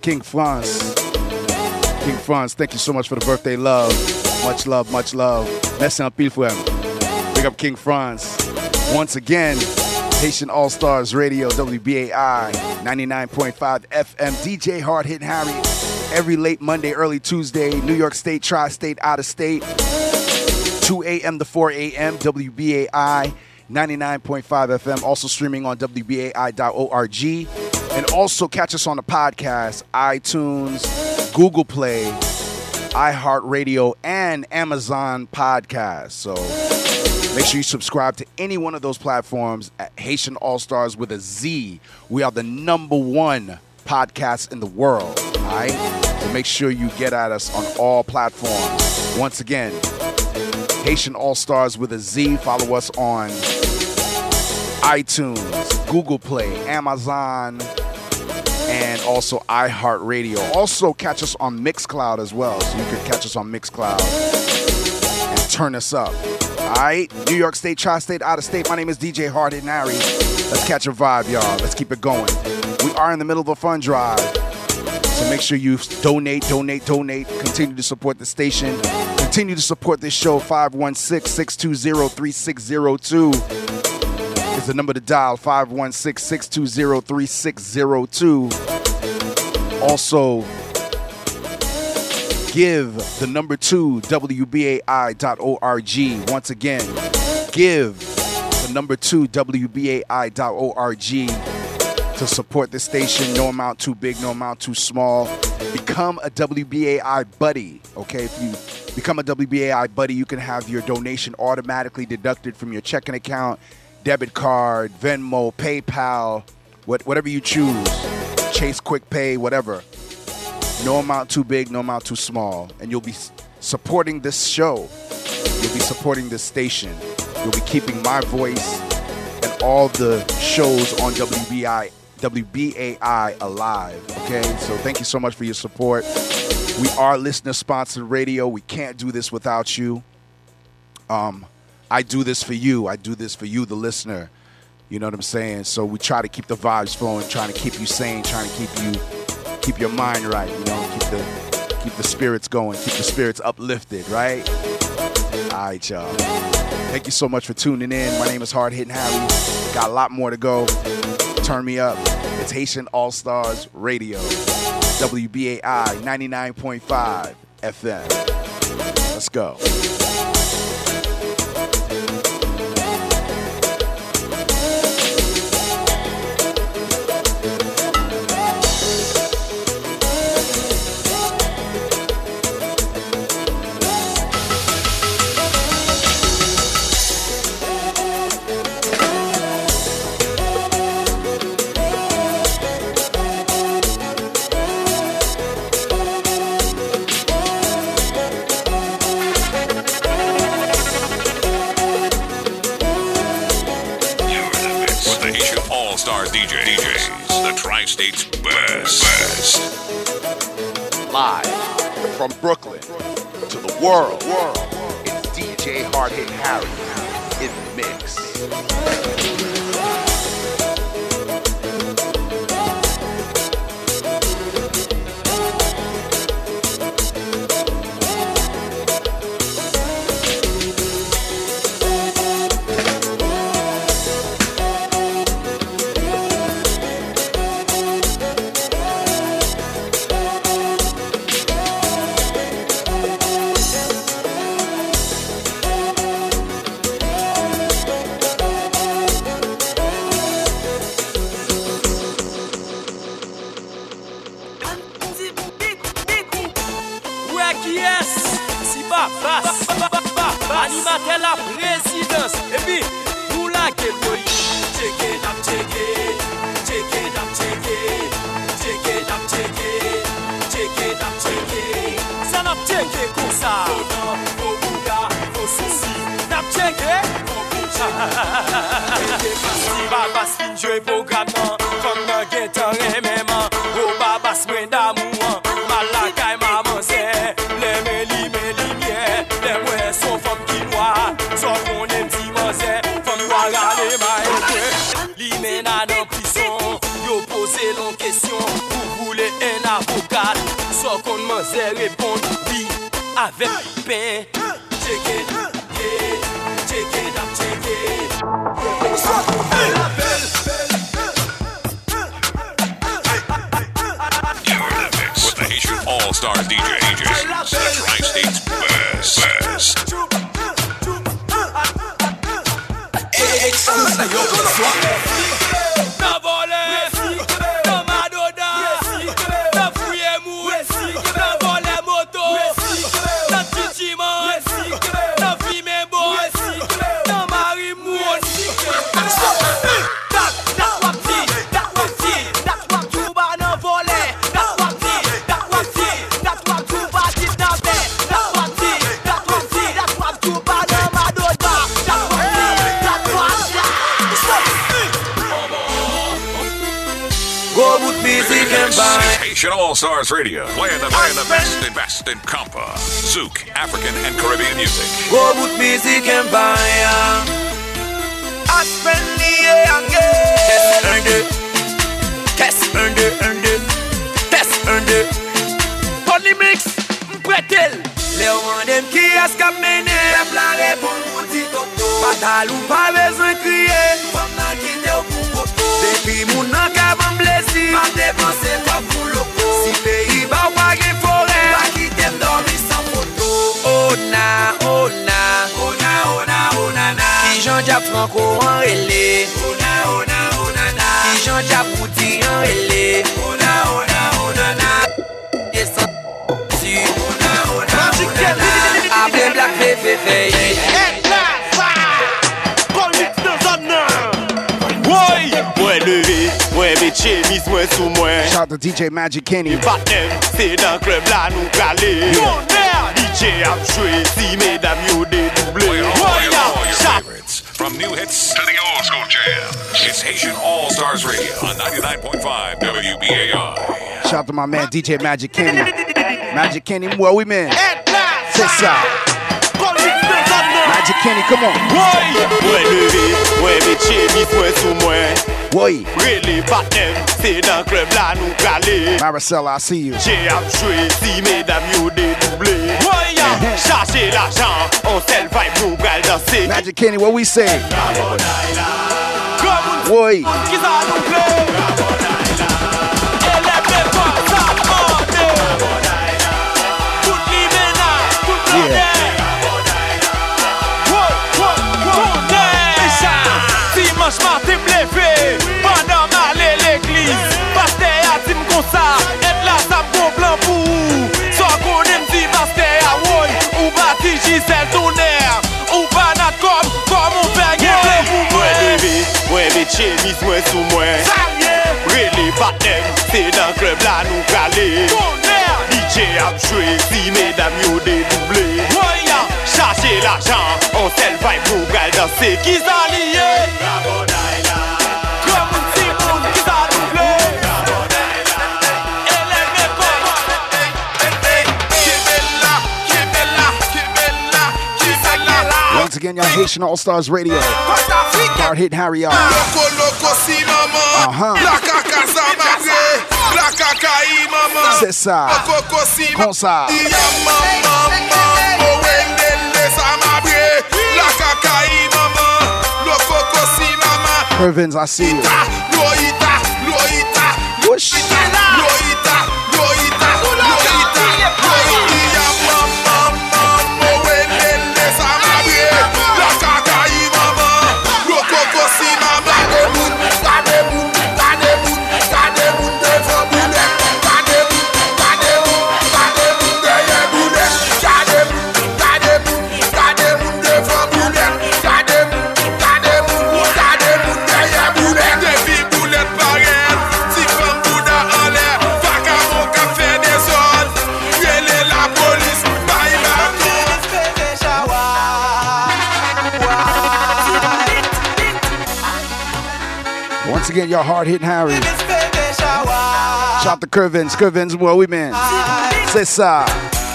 King Franz. King Franz, thank you so much for the birthday love. Much love, much love. Merci en pile for. Big up King Franz. Once again, Haitian All Stars Radio, WBAI, 99.5 FM, DJ Hard Hit Harry. Every late Monday, early Tuesday, New York State, Tri State, out of state. 2 a.m. to 4 a.m. WBAI 99.5 FM. Also streaming on WBAI.org. And also catch us on the podcast, iTunes, Google Play, iHeartRadio, and Amazon Podcast. So make sure you subscribe to any one of those platforms at Haitian All Stars with a Z. We are the number one podcast in the world. All right? So make sure you get at us on all platforms. Once again, Haitian All Stars with a Z. Follow us on iTunes, Google Play, Amazon, and also iHeartRadio. Also, catch us on Mixcloud as well. So you can catch us on Mixcloud and turn us up. All right, New York State, Tri State, out of state. My name is DJ Hard and Harry. Let's catch a vibe, y'all. Let's keep it going. We are in the middle of a fund drive. So make sure you donate, donate, donate. Continue to support the station. Continue to support this show. 516 620 3602 is the number to dial 516 620 3602. Also, give the number two WBAI.org. Once again, give the number two WBAI.org to support the station. No amount too big, no amount too small. Become a WBAI buddy. Okay, if you become a WBAI buddy, you can have your donation automatically deducted from your checking account debit card, Venmo, PayPal, what, whatever you choose, Chase Quick Pay, whatever. No amount too big, no amount too small. And you'll be supporting this show. You'll be supporting this station. You'll be keeping my voice and all the shows on WBI, WBAI alive. Okay? So thank you so much for your support. We are listener sponsored radio. We can't do this without you. Um, I do this for you. I do this for you, the listener. You know what I'm saying? So we try to keep the vibes flowing, trying to keep you sane, trying to keep you keep your mind right, you know, keep the keep the spirits going, keep the spirits uplifted, right? All right, y'all. Thank you so much for tuning in. My name is Hard Hitting Harry. Got a lot more to go. Turn me up. It's Haitian All Stars Radio. WBAI 99.5 FM. Let's go. State's best. best. Live from Brooklyn to the world. It's DJ Hard Hit Harry in the mix. Jwe program nan avek pen Cheke, yeah cheke With the Haitian All Stars DJ AJs, the Tri-State's best. best. Nan Stars Radio, playing the, playing the best and best in compa, zouk, African and Caribbean music. Go music and buy. I spend the year again. Test earn it. Test it. Tony Mix, Bretel. Le ouan dem ki askap mene Pep la repon moun ti toto Patal ou pa bezwen kriye Fam nan kite ou pou koto Depi moun nan kavan blesi Pa depanse kwa Jean-Jacques Franco an rele Ona, ona, ona na. Si Jean-Jacques Routy an rele Ona, ona, ona na. Desan si Ona, ona, ona na. Apre blak fe fe fe Et la sa Polit nan zan nan Woy Mwen leve, mwen metye, mis mwen sou mwen. Shout to DJ Magic Kenny. E patnem, se nan klub la nou gale Yon der DJ ap chwe, si medam yo de double. Woy la, chak from new hits to the old school jam. It's Haitian All Stars Radio on 99.5 WBAI. Shout out to my man DJ Magic Kenny. Magic Kenny, where we man? C'est ça. Magic Kenny, come on. Woy, mwen leve, mwen met chemise mwen sou mwen Woy. Rele patem, se dan klub la nou kale Maricela, I see you. Che ap chwe, si medam yo dedouble Woy, chache l'ajan, on oh, sel vibe nou pral danse Magic Kenny, what we say? Woy. Ki Dimanche matin me lever, pendant m'aller l'église. Pasteur a dit comme ça, être là ça me plan pour. Sans qu'on aime dit pasteur ah a woy, ou bâti Gisèle tonnerre, ou banat comme comme on fait gueule pour moi. Mwen me chemise mwen sou mwen Rele patem, se nan klub la nou kale DJ ap chwe, si medam yo dedouble Chache la jan, an sel vay pou gal danse Ki sa liye Haitian All Stars Radio. Hard hit Harry R. Uh-huh. C'est ça. Comme kaka i see you. Whoosh. Your hard hitting Harry. Shout to Curvins. Curvins, where we been? C'est ça.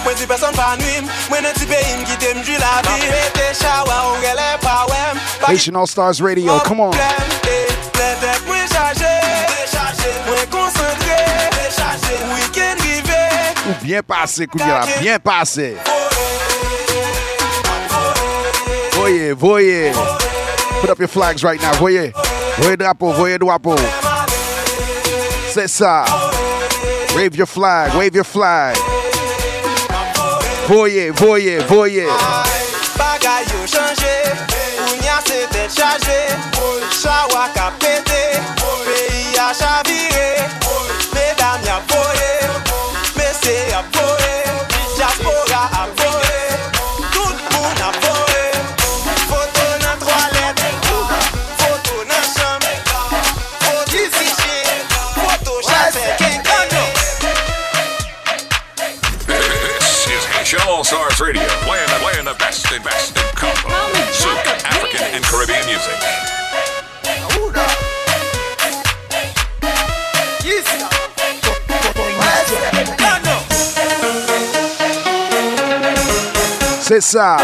Mwen si person pa nwim, mwen an ti pe im ki tem jwi la vi Pete shawa ou gele pa wem Haitian All Stars Radio, come on. Plete mwen chaje, mwen konsentre Weekend rive, Ou bien passé, Kounia, bien passé. Voyez, voyez. Put up your flags right now, voyez. Voye drapo, voye drapo. Se sa. Wave your flag, wave your flag. Voye, voye, voye. Bagay yo chanje, ou nya se tel chaje. Chawa ka pete, peyi a chavire. Medam ya voye, Mese ya voye. The best in compa, Zouk, African, and Caribbean music. C'est ça.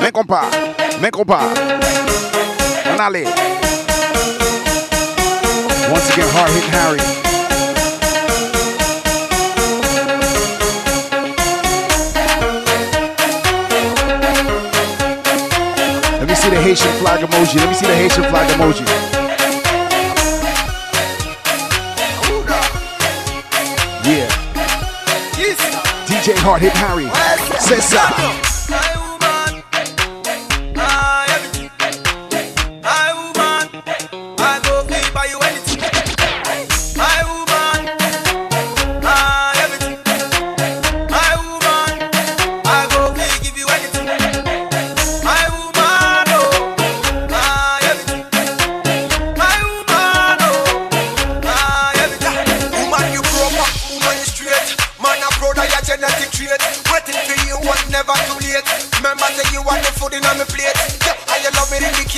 Men compa, men compa. On allait. Once again, hard hitting Harry. See the Haitian flag emoji. Let me see the Haitian flag emoji. Yeah. DJ Hard Hit Harry. C'est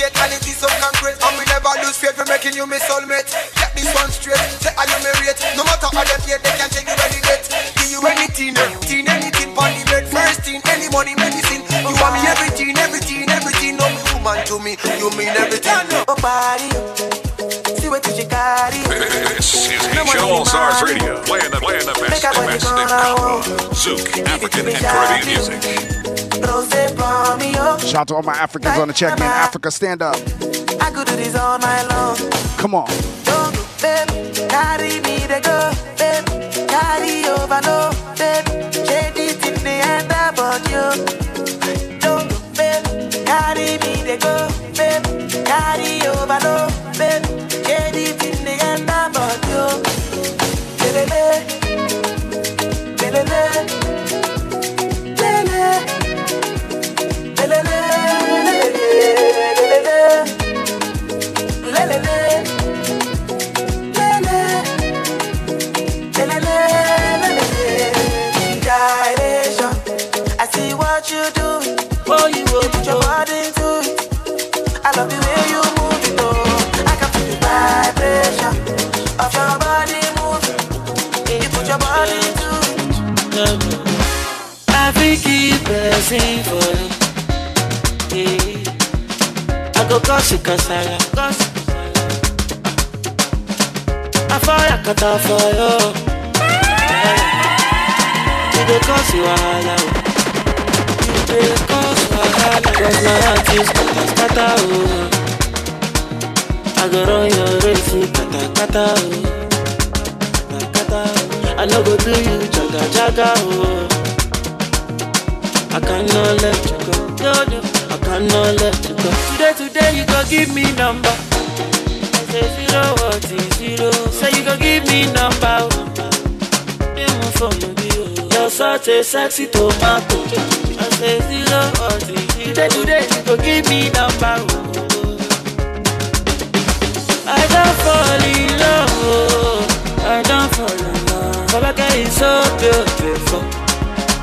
love me indicate, and it is so concrete. And we never lose faith for making you my soulmate. Get this one straight, say I am a rate. No matter how they play, they can take you any date. Give you anything, anything, anything, on the bed. First thing, any money, medicine. You want me everything, everything, everything. No me woman to me, you mean everything. Oh, body, see what you carry. This is Haitian All Stars Radio, playing the, playing the best and best in compa, Zouk, African, and Caribbean music. Shout out to all my Africans on the check, man. Africa, stand up. I could do this all night long. Come on. Don't go, babe. Carry me, go. Carry over, no, babe. Shade it in the end about you. Don't go, babe. Carry me, they go, babe. Carry over, no, babe. Yeah. I go cause you cause I cause I fire kata for you. You go cause you wahala. You dey cause wahala. Cause my heart is kata kata oh. I go run your race kata kata oh. Kata kata oh. I no go do you jaga jaga oh. I cannot let you go. No, no, Cannot let you go. Today, today, you go give me number. Say zero, what is zero? Say you go give me number. Name for me, You're such a sexy tomato. I say zero, what is zero? Today, today, you go give me number. I don't fall in love. oh. I don't fall in love. Falake is so beautiful.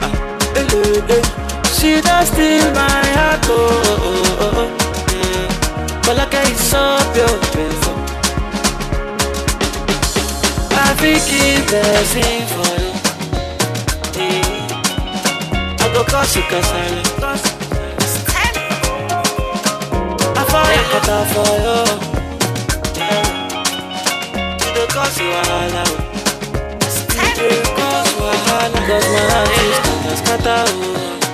Ah, eh, eh, eh she don steal my heart oh oh oh oh, oh mm. Folake is so beautiful I fit keep blessing for you mm. yeah. I go cause you kasala I fall your kata for you yeah. You dey cause wahala oh. You dey cause wahala Cause my heart is scatter scatter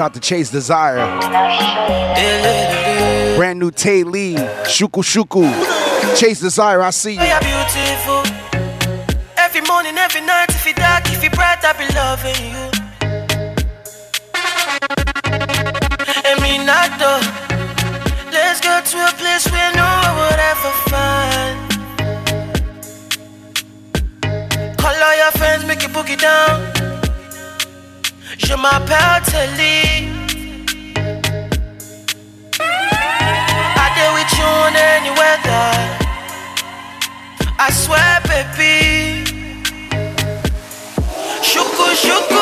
out to Chase Desire. Brand new Tay Lee, Shuku Shuku. Chase Desire, I see you. Beautiful. Every morning, every night, if you dark, if you bright, I be loving you. And me not though. Let's go to a place where no one would ever find. Call all your friends, make you book it down je m'appelle Telly. I deal with you in any weather. I swear, baby. Shuku, shuku.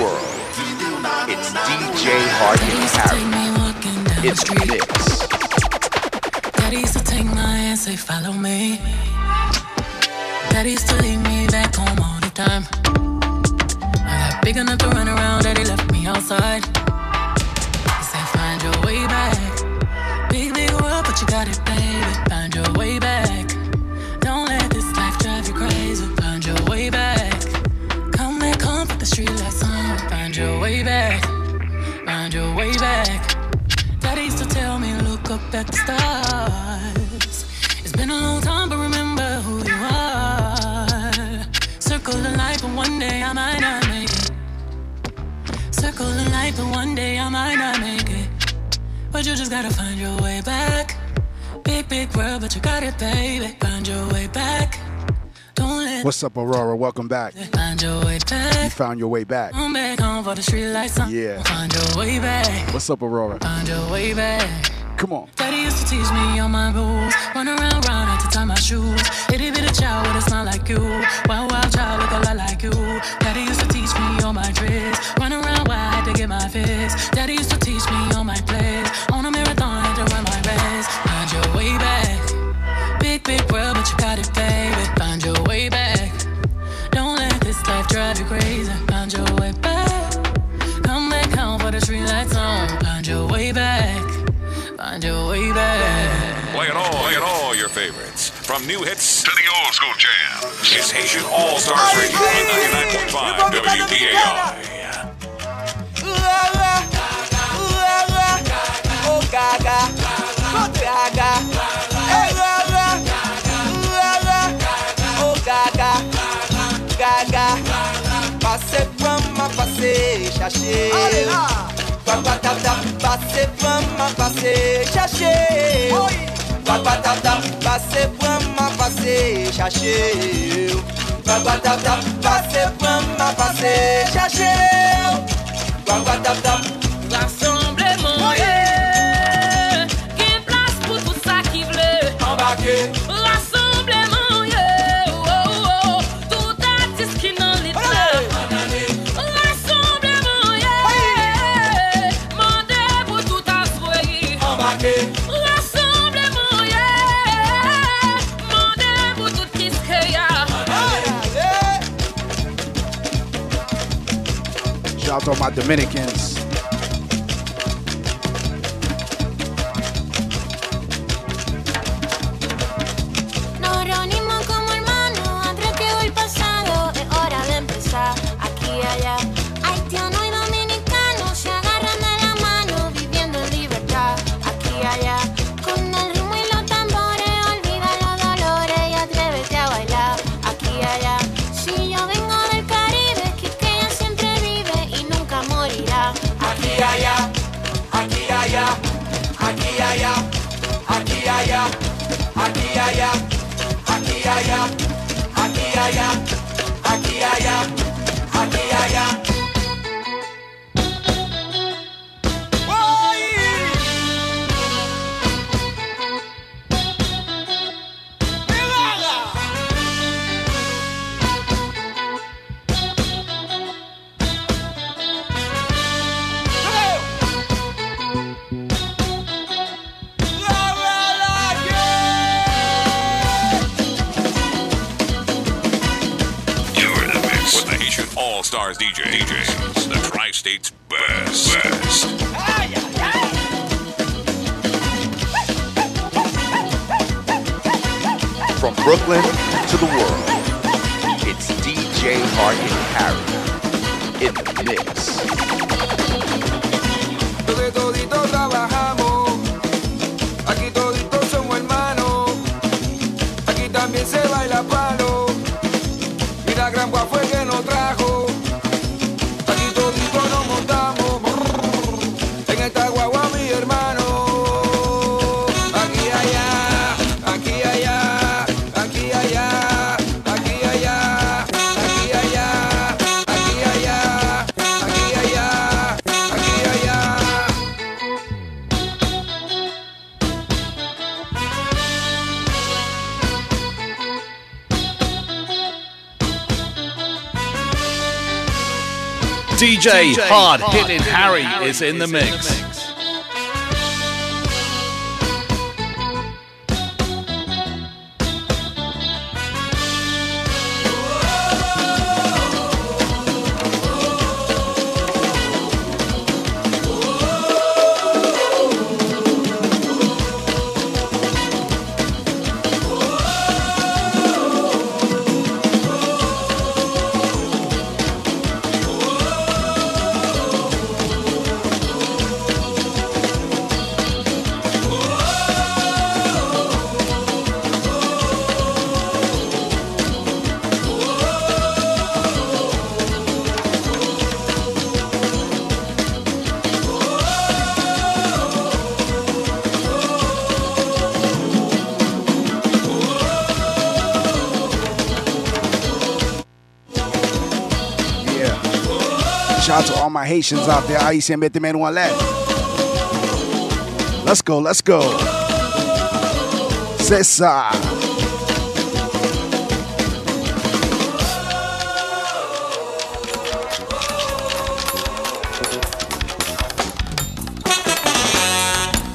world. It's DJ Hardy Harry. It's this. Daddy used to take my hand, say follow me. Daddy used to leave me back home all the time. I got big enough to run around, Daddy left me outside. He said find your way back. Big, big world, but you got it back. At the stars. It's been a long time, but remember who you are. Circle the life, but one day I might not make it. Circle the life, but one day I might not make it. But you just gotta find your way back. Big, big world, but you got it, baby. Find your way back. What's up, Aurora? Welcome back. find your way You found your way back. Come back home for the street lights on. Yeah. Find your way back. What's up, Aurora? Find your way back. Come on. Daddy used to teach me all my rules. Run around, round, had to tie my shoes. Itty bitty child with a smile like you. Wild, wild child look a lot like you. Daddy used to teach me all my tricks. Run around, I had to get my fix. Daddy used to teach me all my plays. On a marathon, had to run my race. Find your way back. Big, big world, but you got it, baby. From new hits to the old school jam. It's Haitian All Stars Radio on 99.5 WBAI. Oh gaga, oh gaga, hey gaga, oh gaga, gaga. Passez pour ma passé, chercher. Papa tap tap, passez pour ma passé, chercher. Papa tap Babatata, pase pran ma pase chache Babatata, pase pran ma pase chache Babatata, out to my Dominicans. Stars DJ. DJs, the Tri State's best. best. From Brooklyn to the world, it's DJ and Harry in the mix. DJ Hard Hitting Harry is in the mix. Shout out to my Haitians out there. Haitian mette men let. Let's go, let's go. Ça.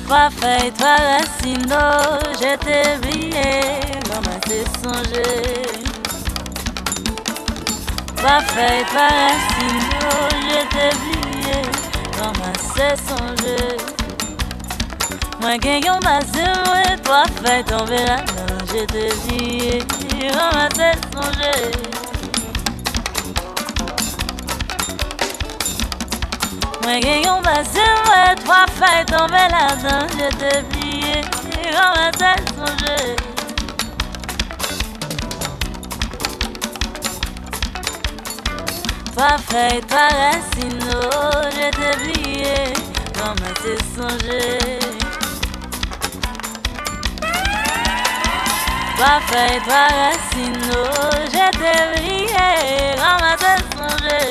Trois feuilles, je t'ai brillé, maman t'ai songé. Trois feuilles, trois maman t'ai songé. Moi qui yon passé, moi, trois feuilles tombées là-dedans, je t'ai brillé, maman t'ai songé. Moi qui yon passé, moi, trois feuilles tombées là-dedans, je t'ai plié, comment t'as songé. Trois feuilles, trois racines, oh, je t'ai plié, comment t'as songé. Trois feuilles, trois racines, oh, je t'ai plié, comment t'as songé.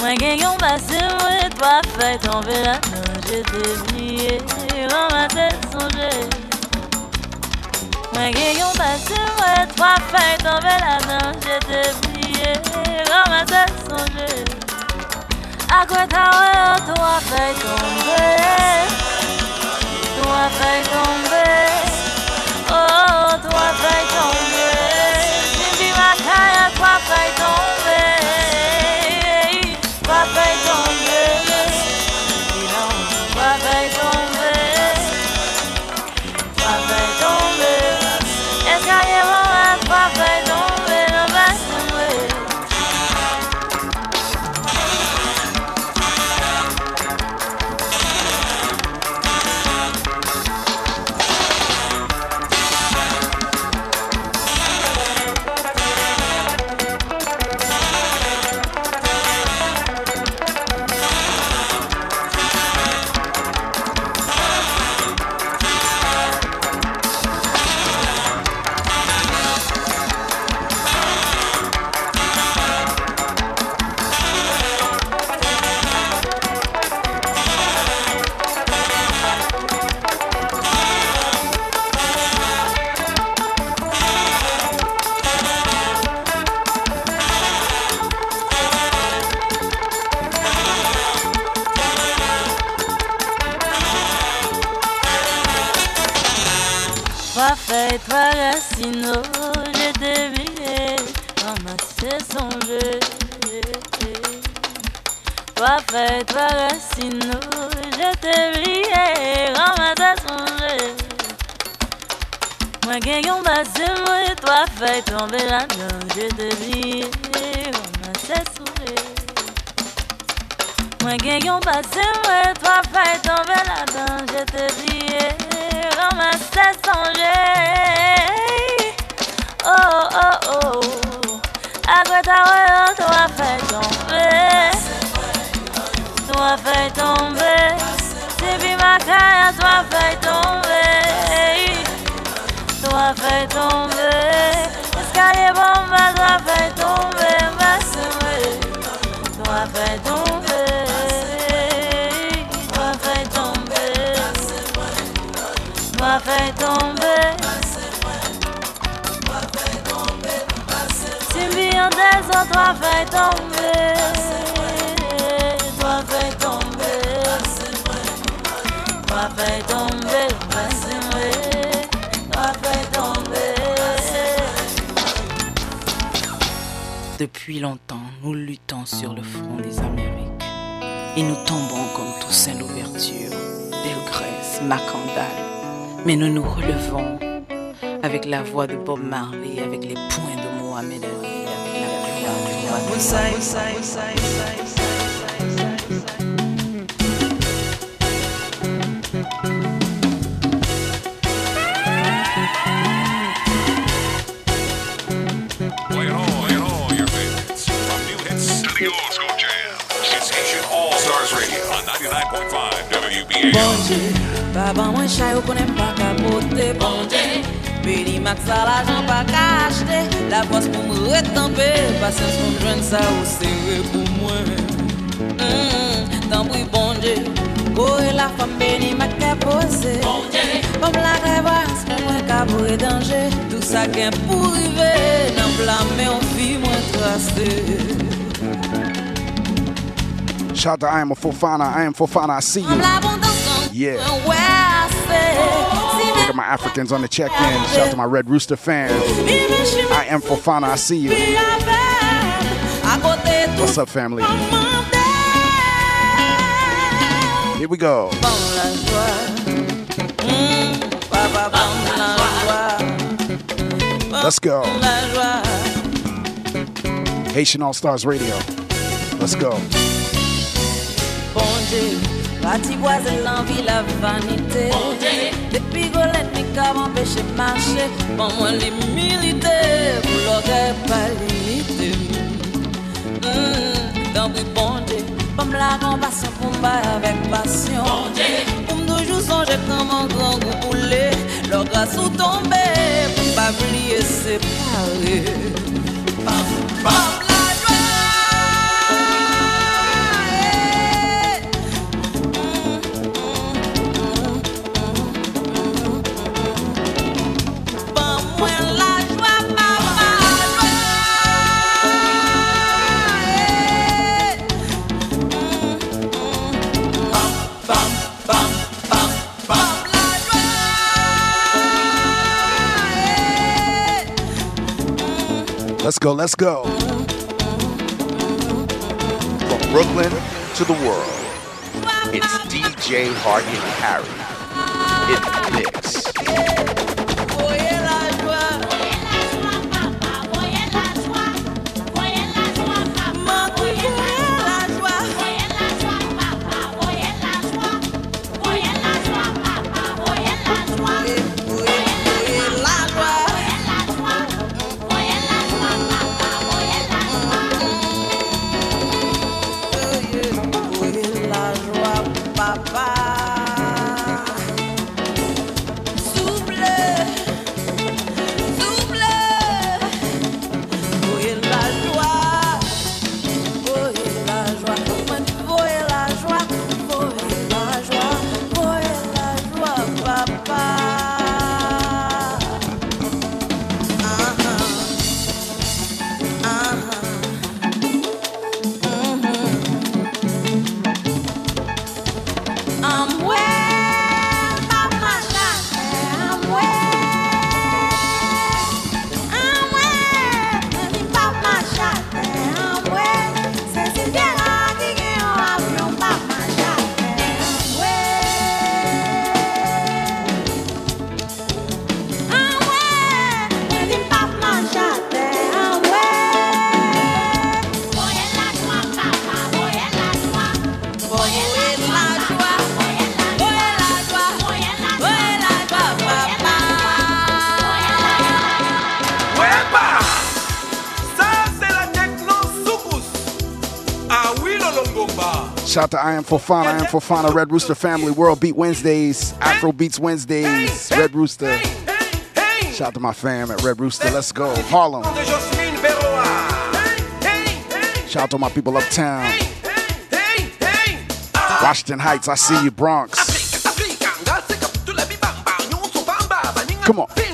Moi qui yon passé, moi toi fait tomber la main, je t'ai oublié, dans ma tête songé. Moi qui yon passé, moi toi fait tomber la main, je t'ai tête songé. À quoi t'as toi fait tomber, toi fait tomber, oh toi fait tomber, moi, trois feuilles tombées là-dedans, j'ai dévié, ramassé son jeu. Moi qui yon passé, moi, trois feuilles tombées là-dedans, j'ai dévié, ramassé son jeu. Oh, oh, oh. À quoi t'as ouais, toi fait tomber. Toi fait tomber. C'est puis ma caille, toi fait tomber. ferait tomber. L'escalier bon faire tomber, va semer. Toi fait tomber. Toi fait tomber. Toi fait tomber. Si bien des autres, toi fait tomber. Depuis longtemps, nous luttons sur le front des Amériques. Et nous tombons comme Toussaint l'ouverture, Delgrès, Macandal. Mais nous nous relevons avec la voix de Bob Marley, avec les points de Mohamed Ali, avec la du roi. Playing Bonje, baba mwen chay ou konen pa kapote. Bonje, beli mak sa la jan pa ka achete. La pos pou mwen retampe, pasens pou mwen jwen sa ou sewe pou mwen. Mm, Tambou bonje, Kore la fam beli mak ka pose Bonje, pom la krevas pou mwen kabou e danje Tout sa gen pou rive, nan blame ou fi mwen traste. Shout out to I am a Fofana, I am Fofana, I see you. Yeah. Look at my Africans on the check in. Shout out to my Red Rooster fans. I am Fofana. I see you. What's up, family? Here we go. Let's go. Haitian All Stars Radio. Let's go. Parti boazen l'envie, la vanité. Depi golet mi kab empèche marche Pon mwen li milite Pou logè pa limite hmm, Dan bri bonde Pon m la kompasyon pou m bay avèk pasyon Pou m toujou sonje koman gran gou poule Log rasou tombe Pou m pa vliye separe Paf, Let's go. Let's go. From Brooklyn to the world, it's DJ Hard Hit Harry It's the am Fofana, I am Fofana, Red Rooster Family, World Beat Wednesdays, Afro Beats Wednesdays, Red Rooster. Shout out to my fam at Red Rooster. Let's go. Harlem. Shout out to my people uptown. Washington Heights, I see you, Bronx. Come on.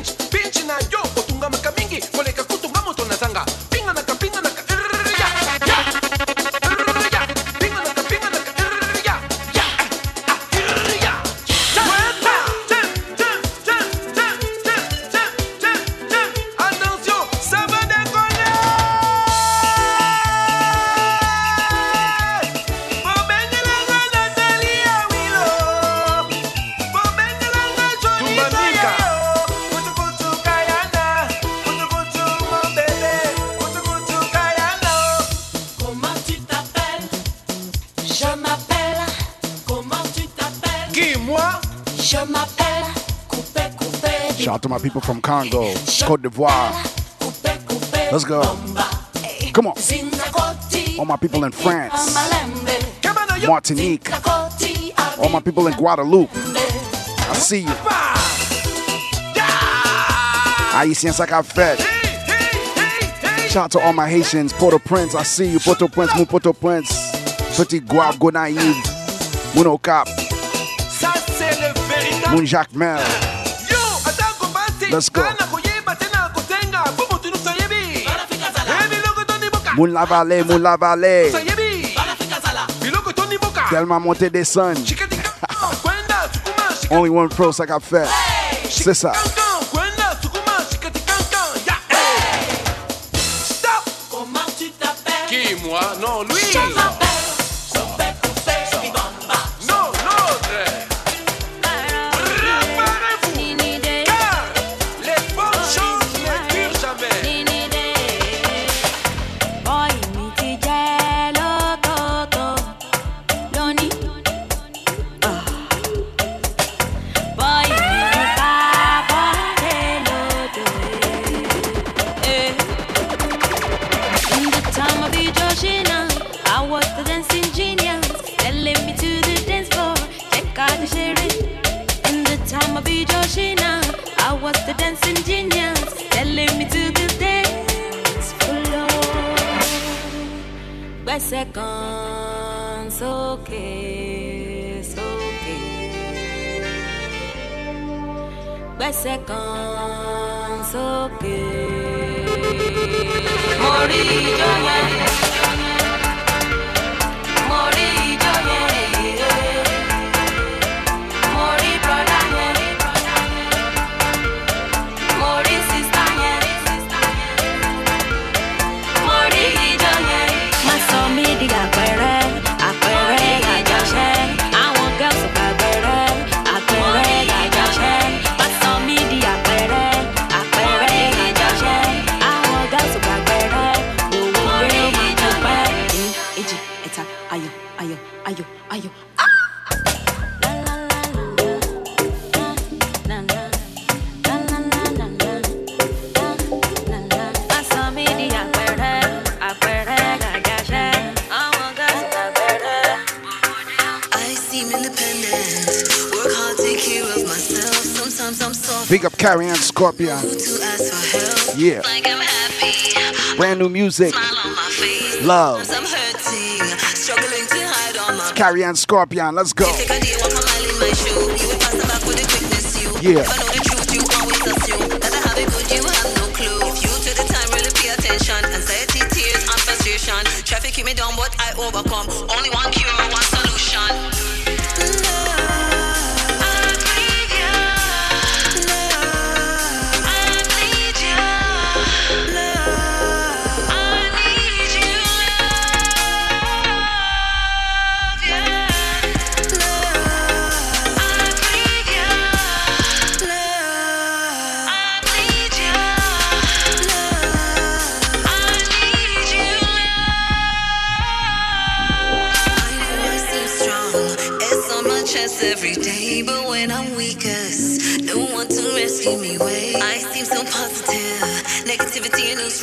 My people from Congo, Cote d'Ivoire. Let's go. Come on. All my people in France, Martinique, all my people in Guadeloupe. I see you. Haïtien, ça qu'a fait. Shout out to all my Haitians. Port-au-Prince, I see you. Port-au-Prince, mon Port-au-Prince. Petit-Goâve, go naïve. Mon Okap. Ça, c'est le véritable. Mon Jacmel. Let's go. Moula Valley, Moula Valley. Only one pro, ça qu'a fait. C'est ça. No clue. If you to the time really pay attention, anxiety, tears, and frustration. Traffic keep me down, but I overcome. Only one cure, one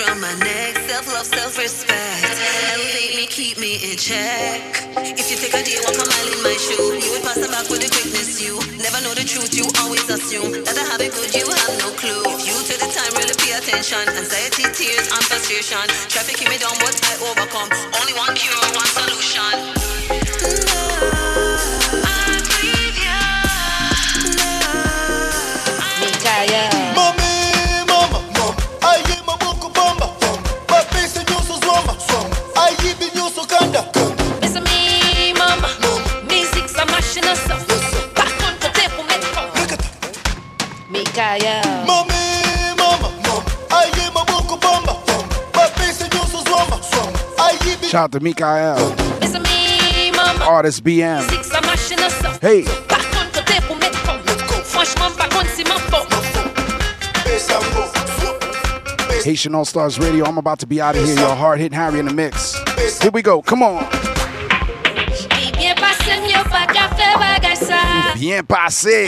Negativity and noose round my neck. Self love, self respect. Elevate me, keep me in check. If you take a day, walk a mile in my shoe. You would pass the back with the quickness. You never know the truth. You always assume that I have it good. You have no clue. If you to the time really pay attention, anxiety, tears, and frustration. Traffic keep me down, but I overcome. Only one cure, one solution. Mami, Mikaya. Mami, mama, mama, aye mabuku bomba, mapesa nyuso zwama, aye Shout out to Mikael. Listen me, mama. Artist BM. Music, ça machine à ça. Hey. Par contre, côté pour mettre Franchement, par contre, c'est ma faute. Haitian All Stars Radio. I'm about to be out of here. Your hard hitting Harry in the mix. Here we go. Come on. Bien passé,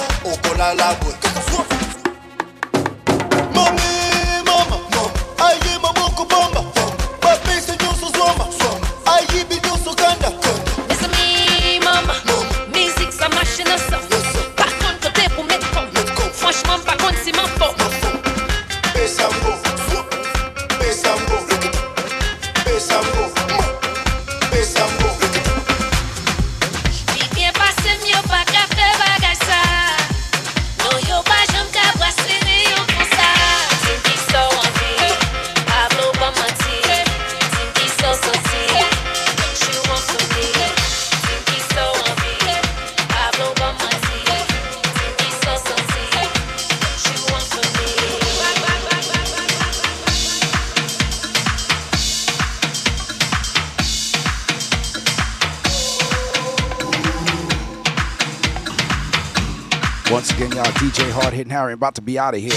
misala okosala boy soki about to be out of here.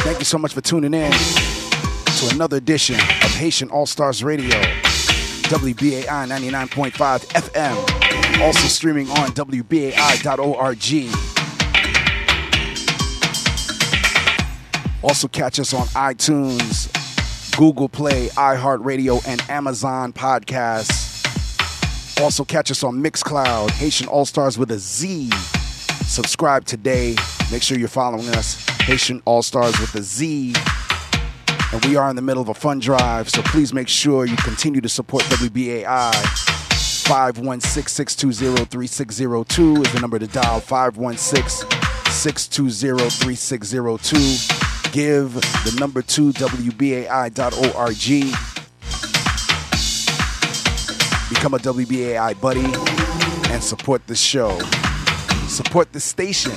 Thank you so much for tuning in to another edition of Haitian All Stars Radio, WBAI 99.5 FM, also streaming on WBAI.org. Also, catch us on iTunes, Google Play, iHeartRadio, and Amazon Podcasts. Also, catch us on Mixcloud, Haitian All Stars with a Z. Subscribe today. Make sure you're following us, Haitian All Stars with a Z. And we are in the middle of a fund drive, so please make sure you continue to support WBAI. 516 620 3602 is the number to dial. 516 620 3602. Give the number to WBAI.org. Become a WBAI buddy and support the show. Support the station.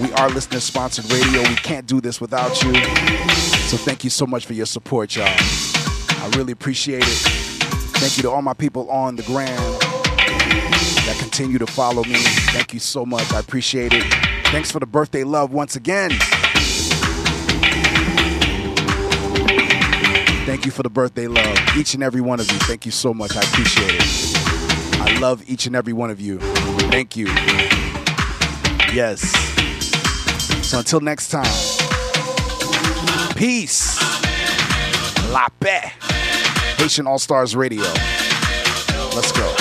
We are listener sponsored radio. We can't do this without you. So thank you so much for your support, y'all. I really appreciate it. Thank you to all my people on the gram that continue to follow me. Thank you so much. I appreciate it. Thanks for the birthday love once again. Thank you for the birthday love. Each and every one of you. Thank you so much. I appreciate it. I love each and every one of you. Thank you. Yes. So until next time, peace. La paix. Haitian All Stars Radio. Let's go.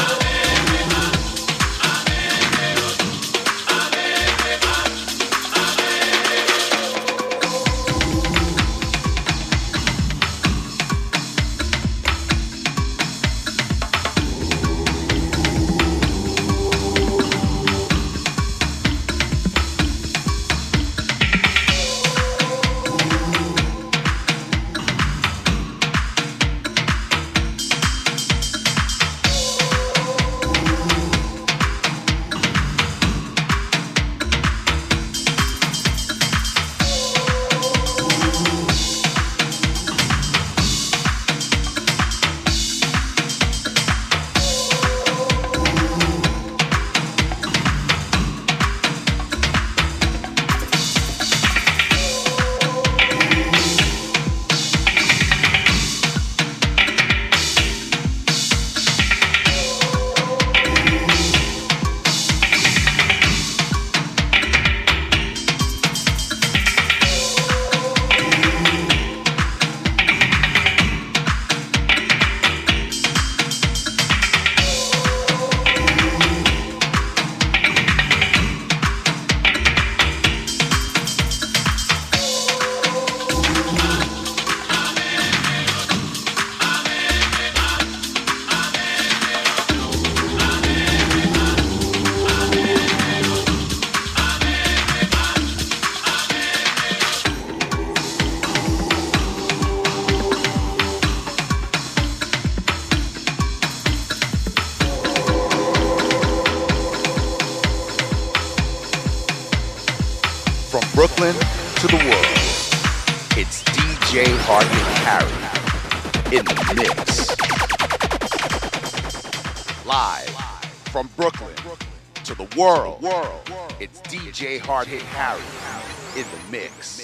DJ Hard Hit Harry in the mix.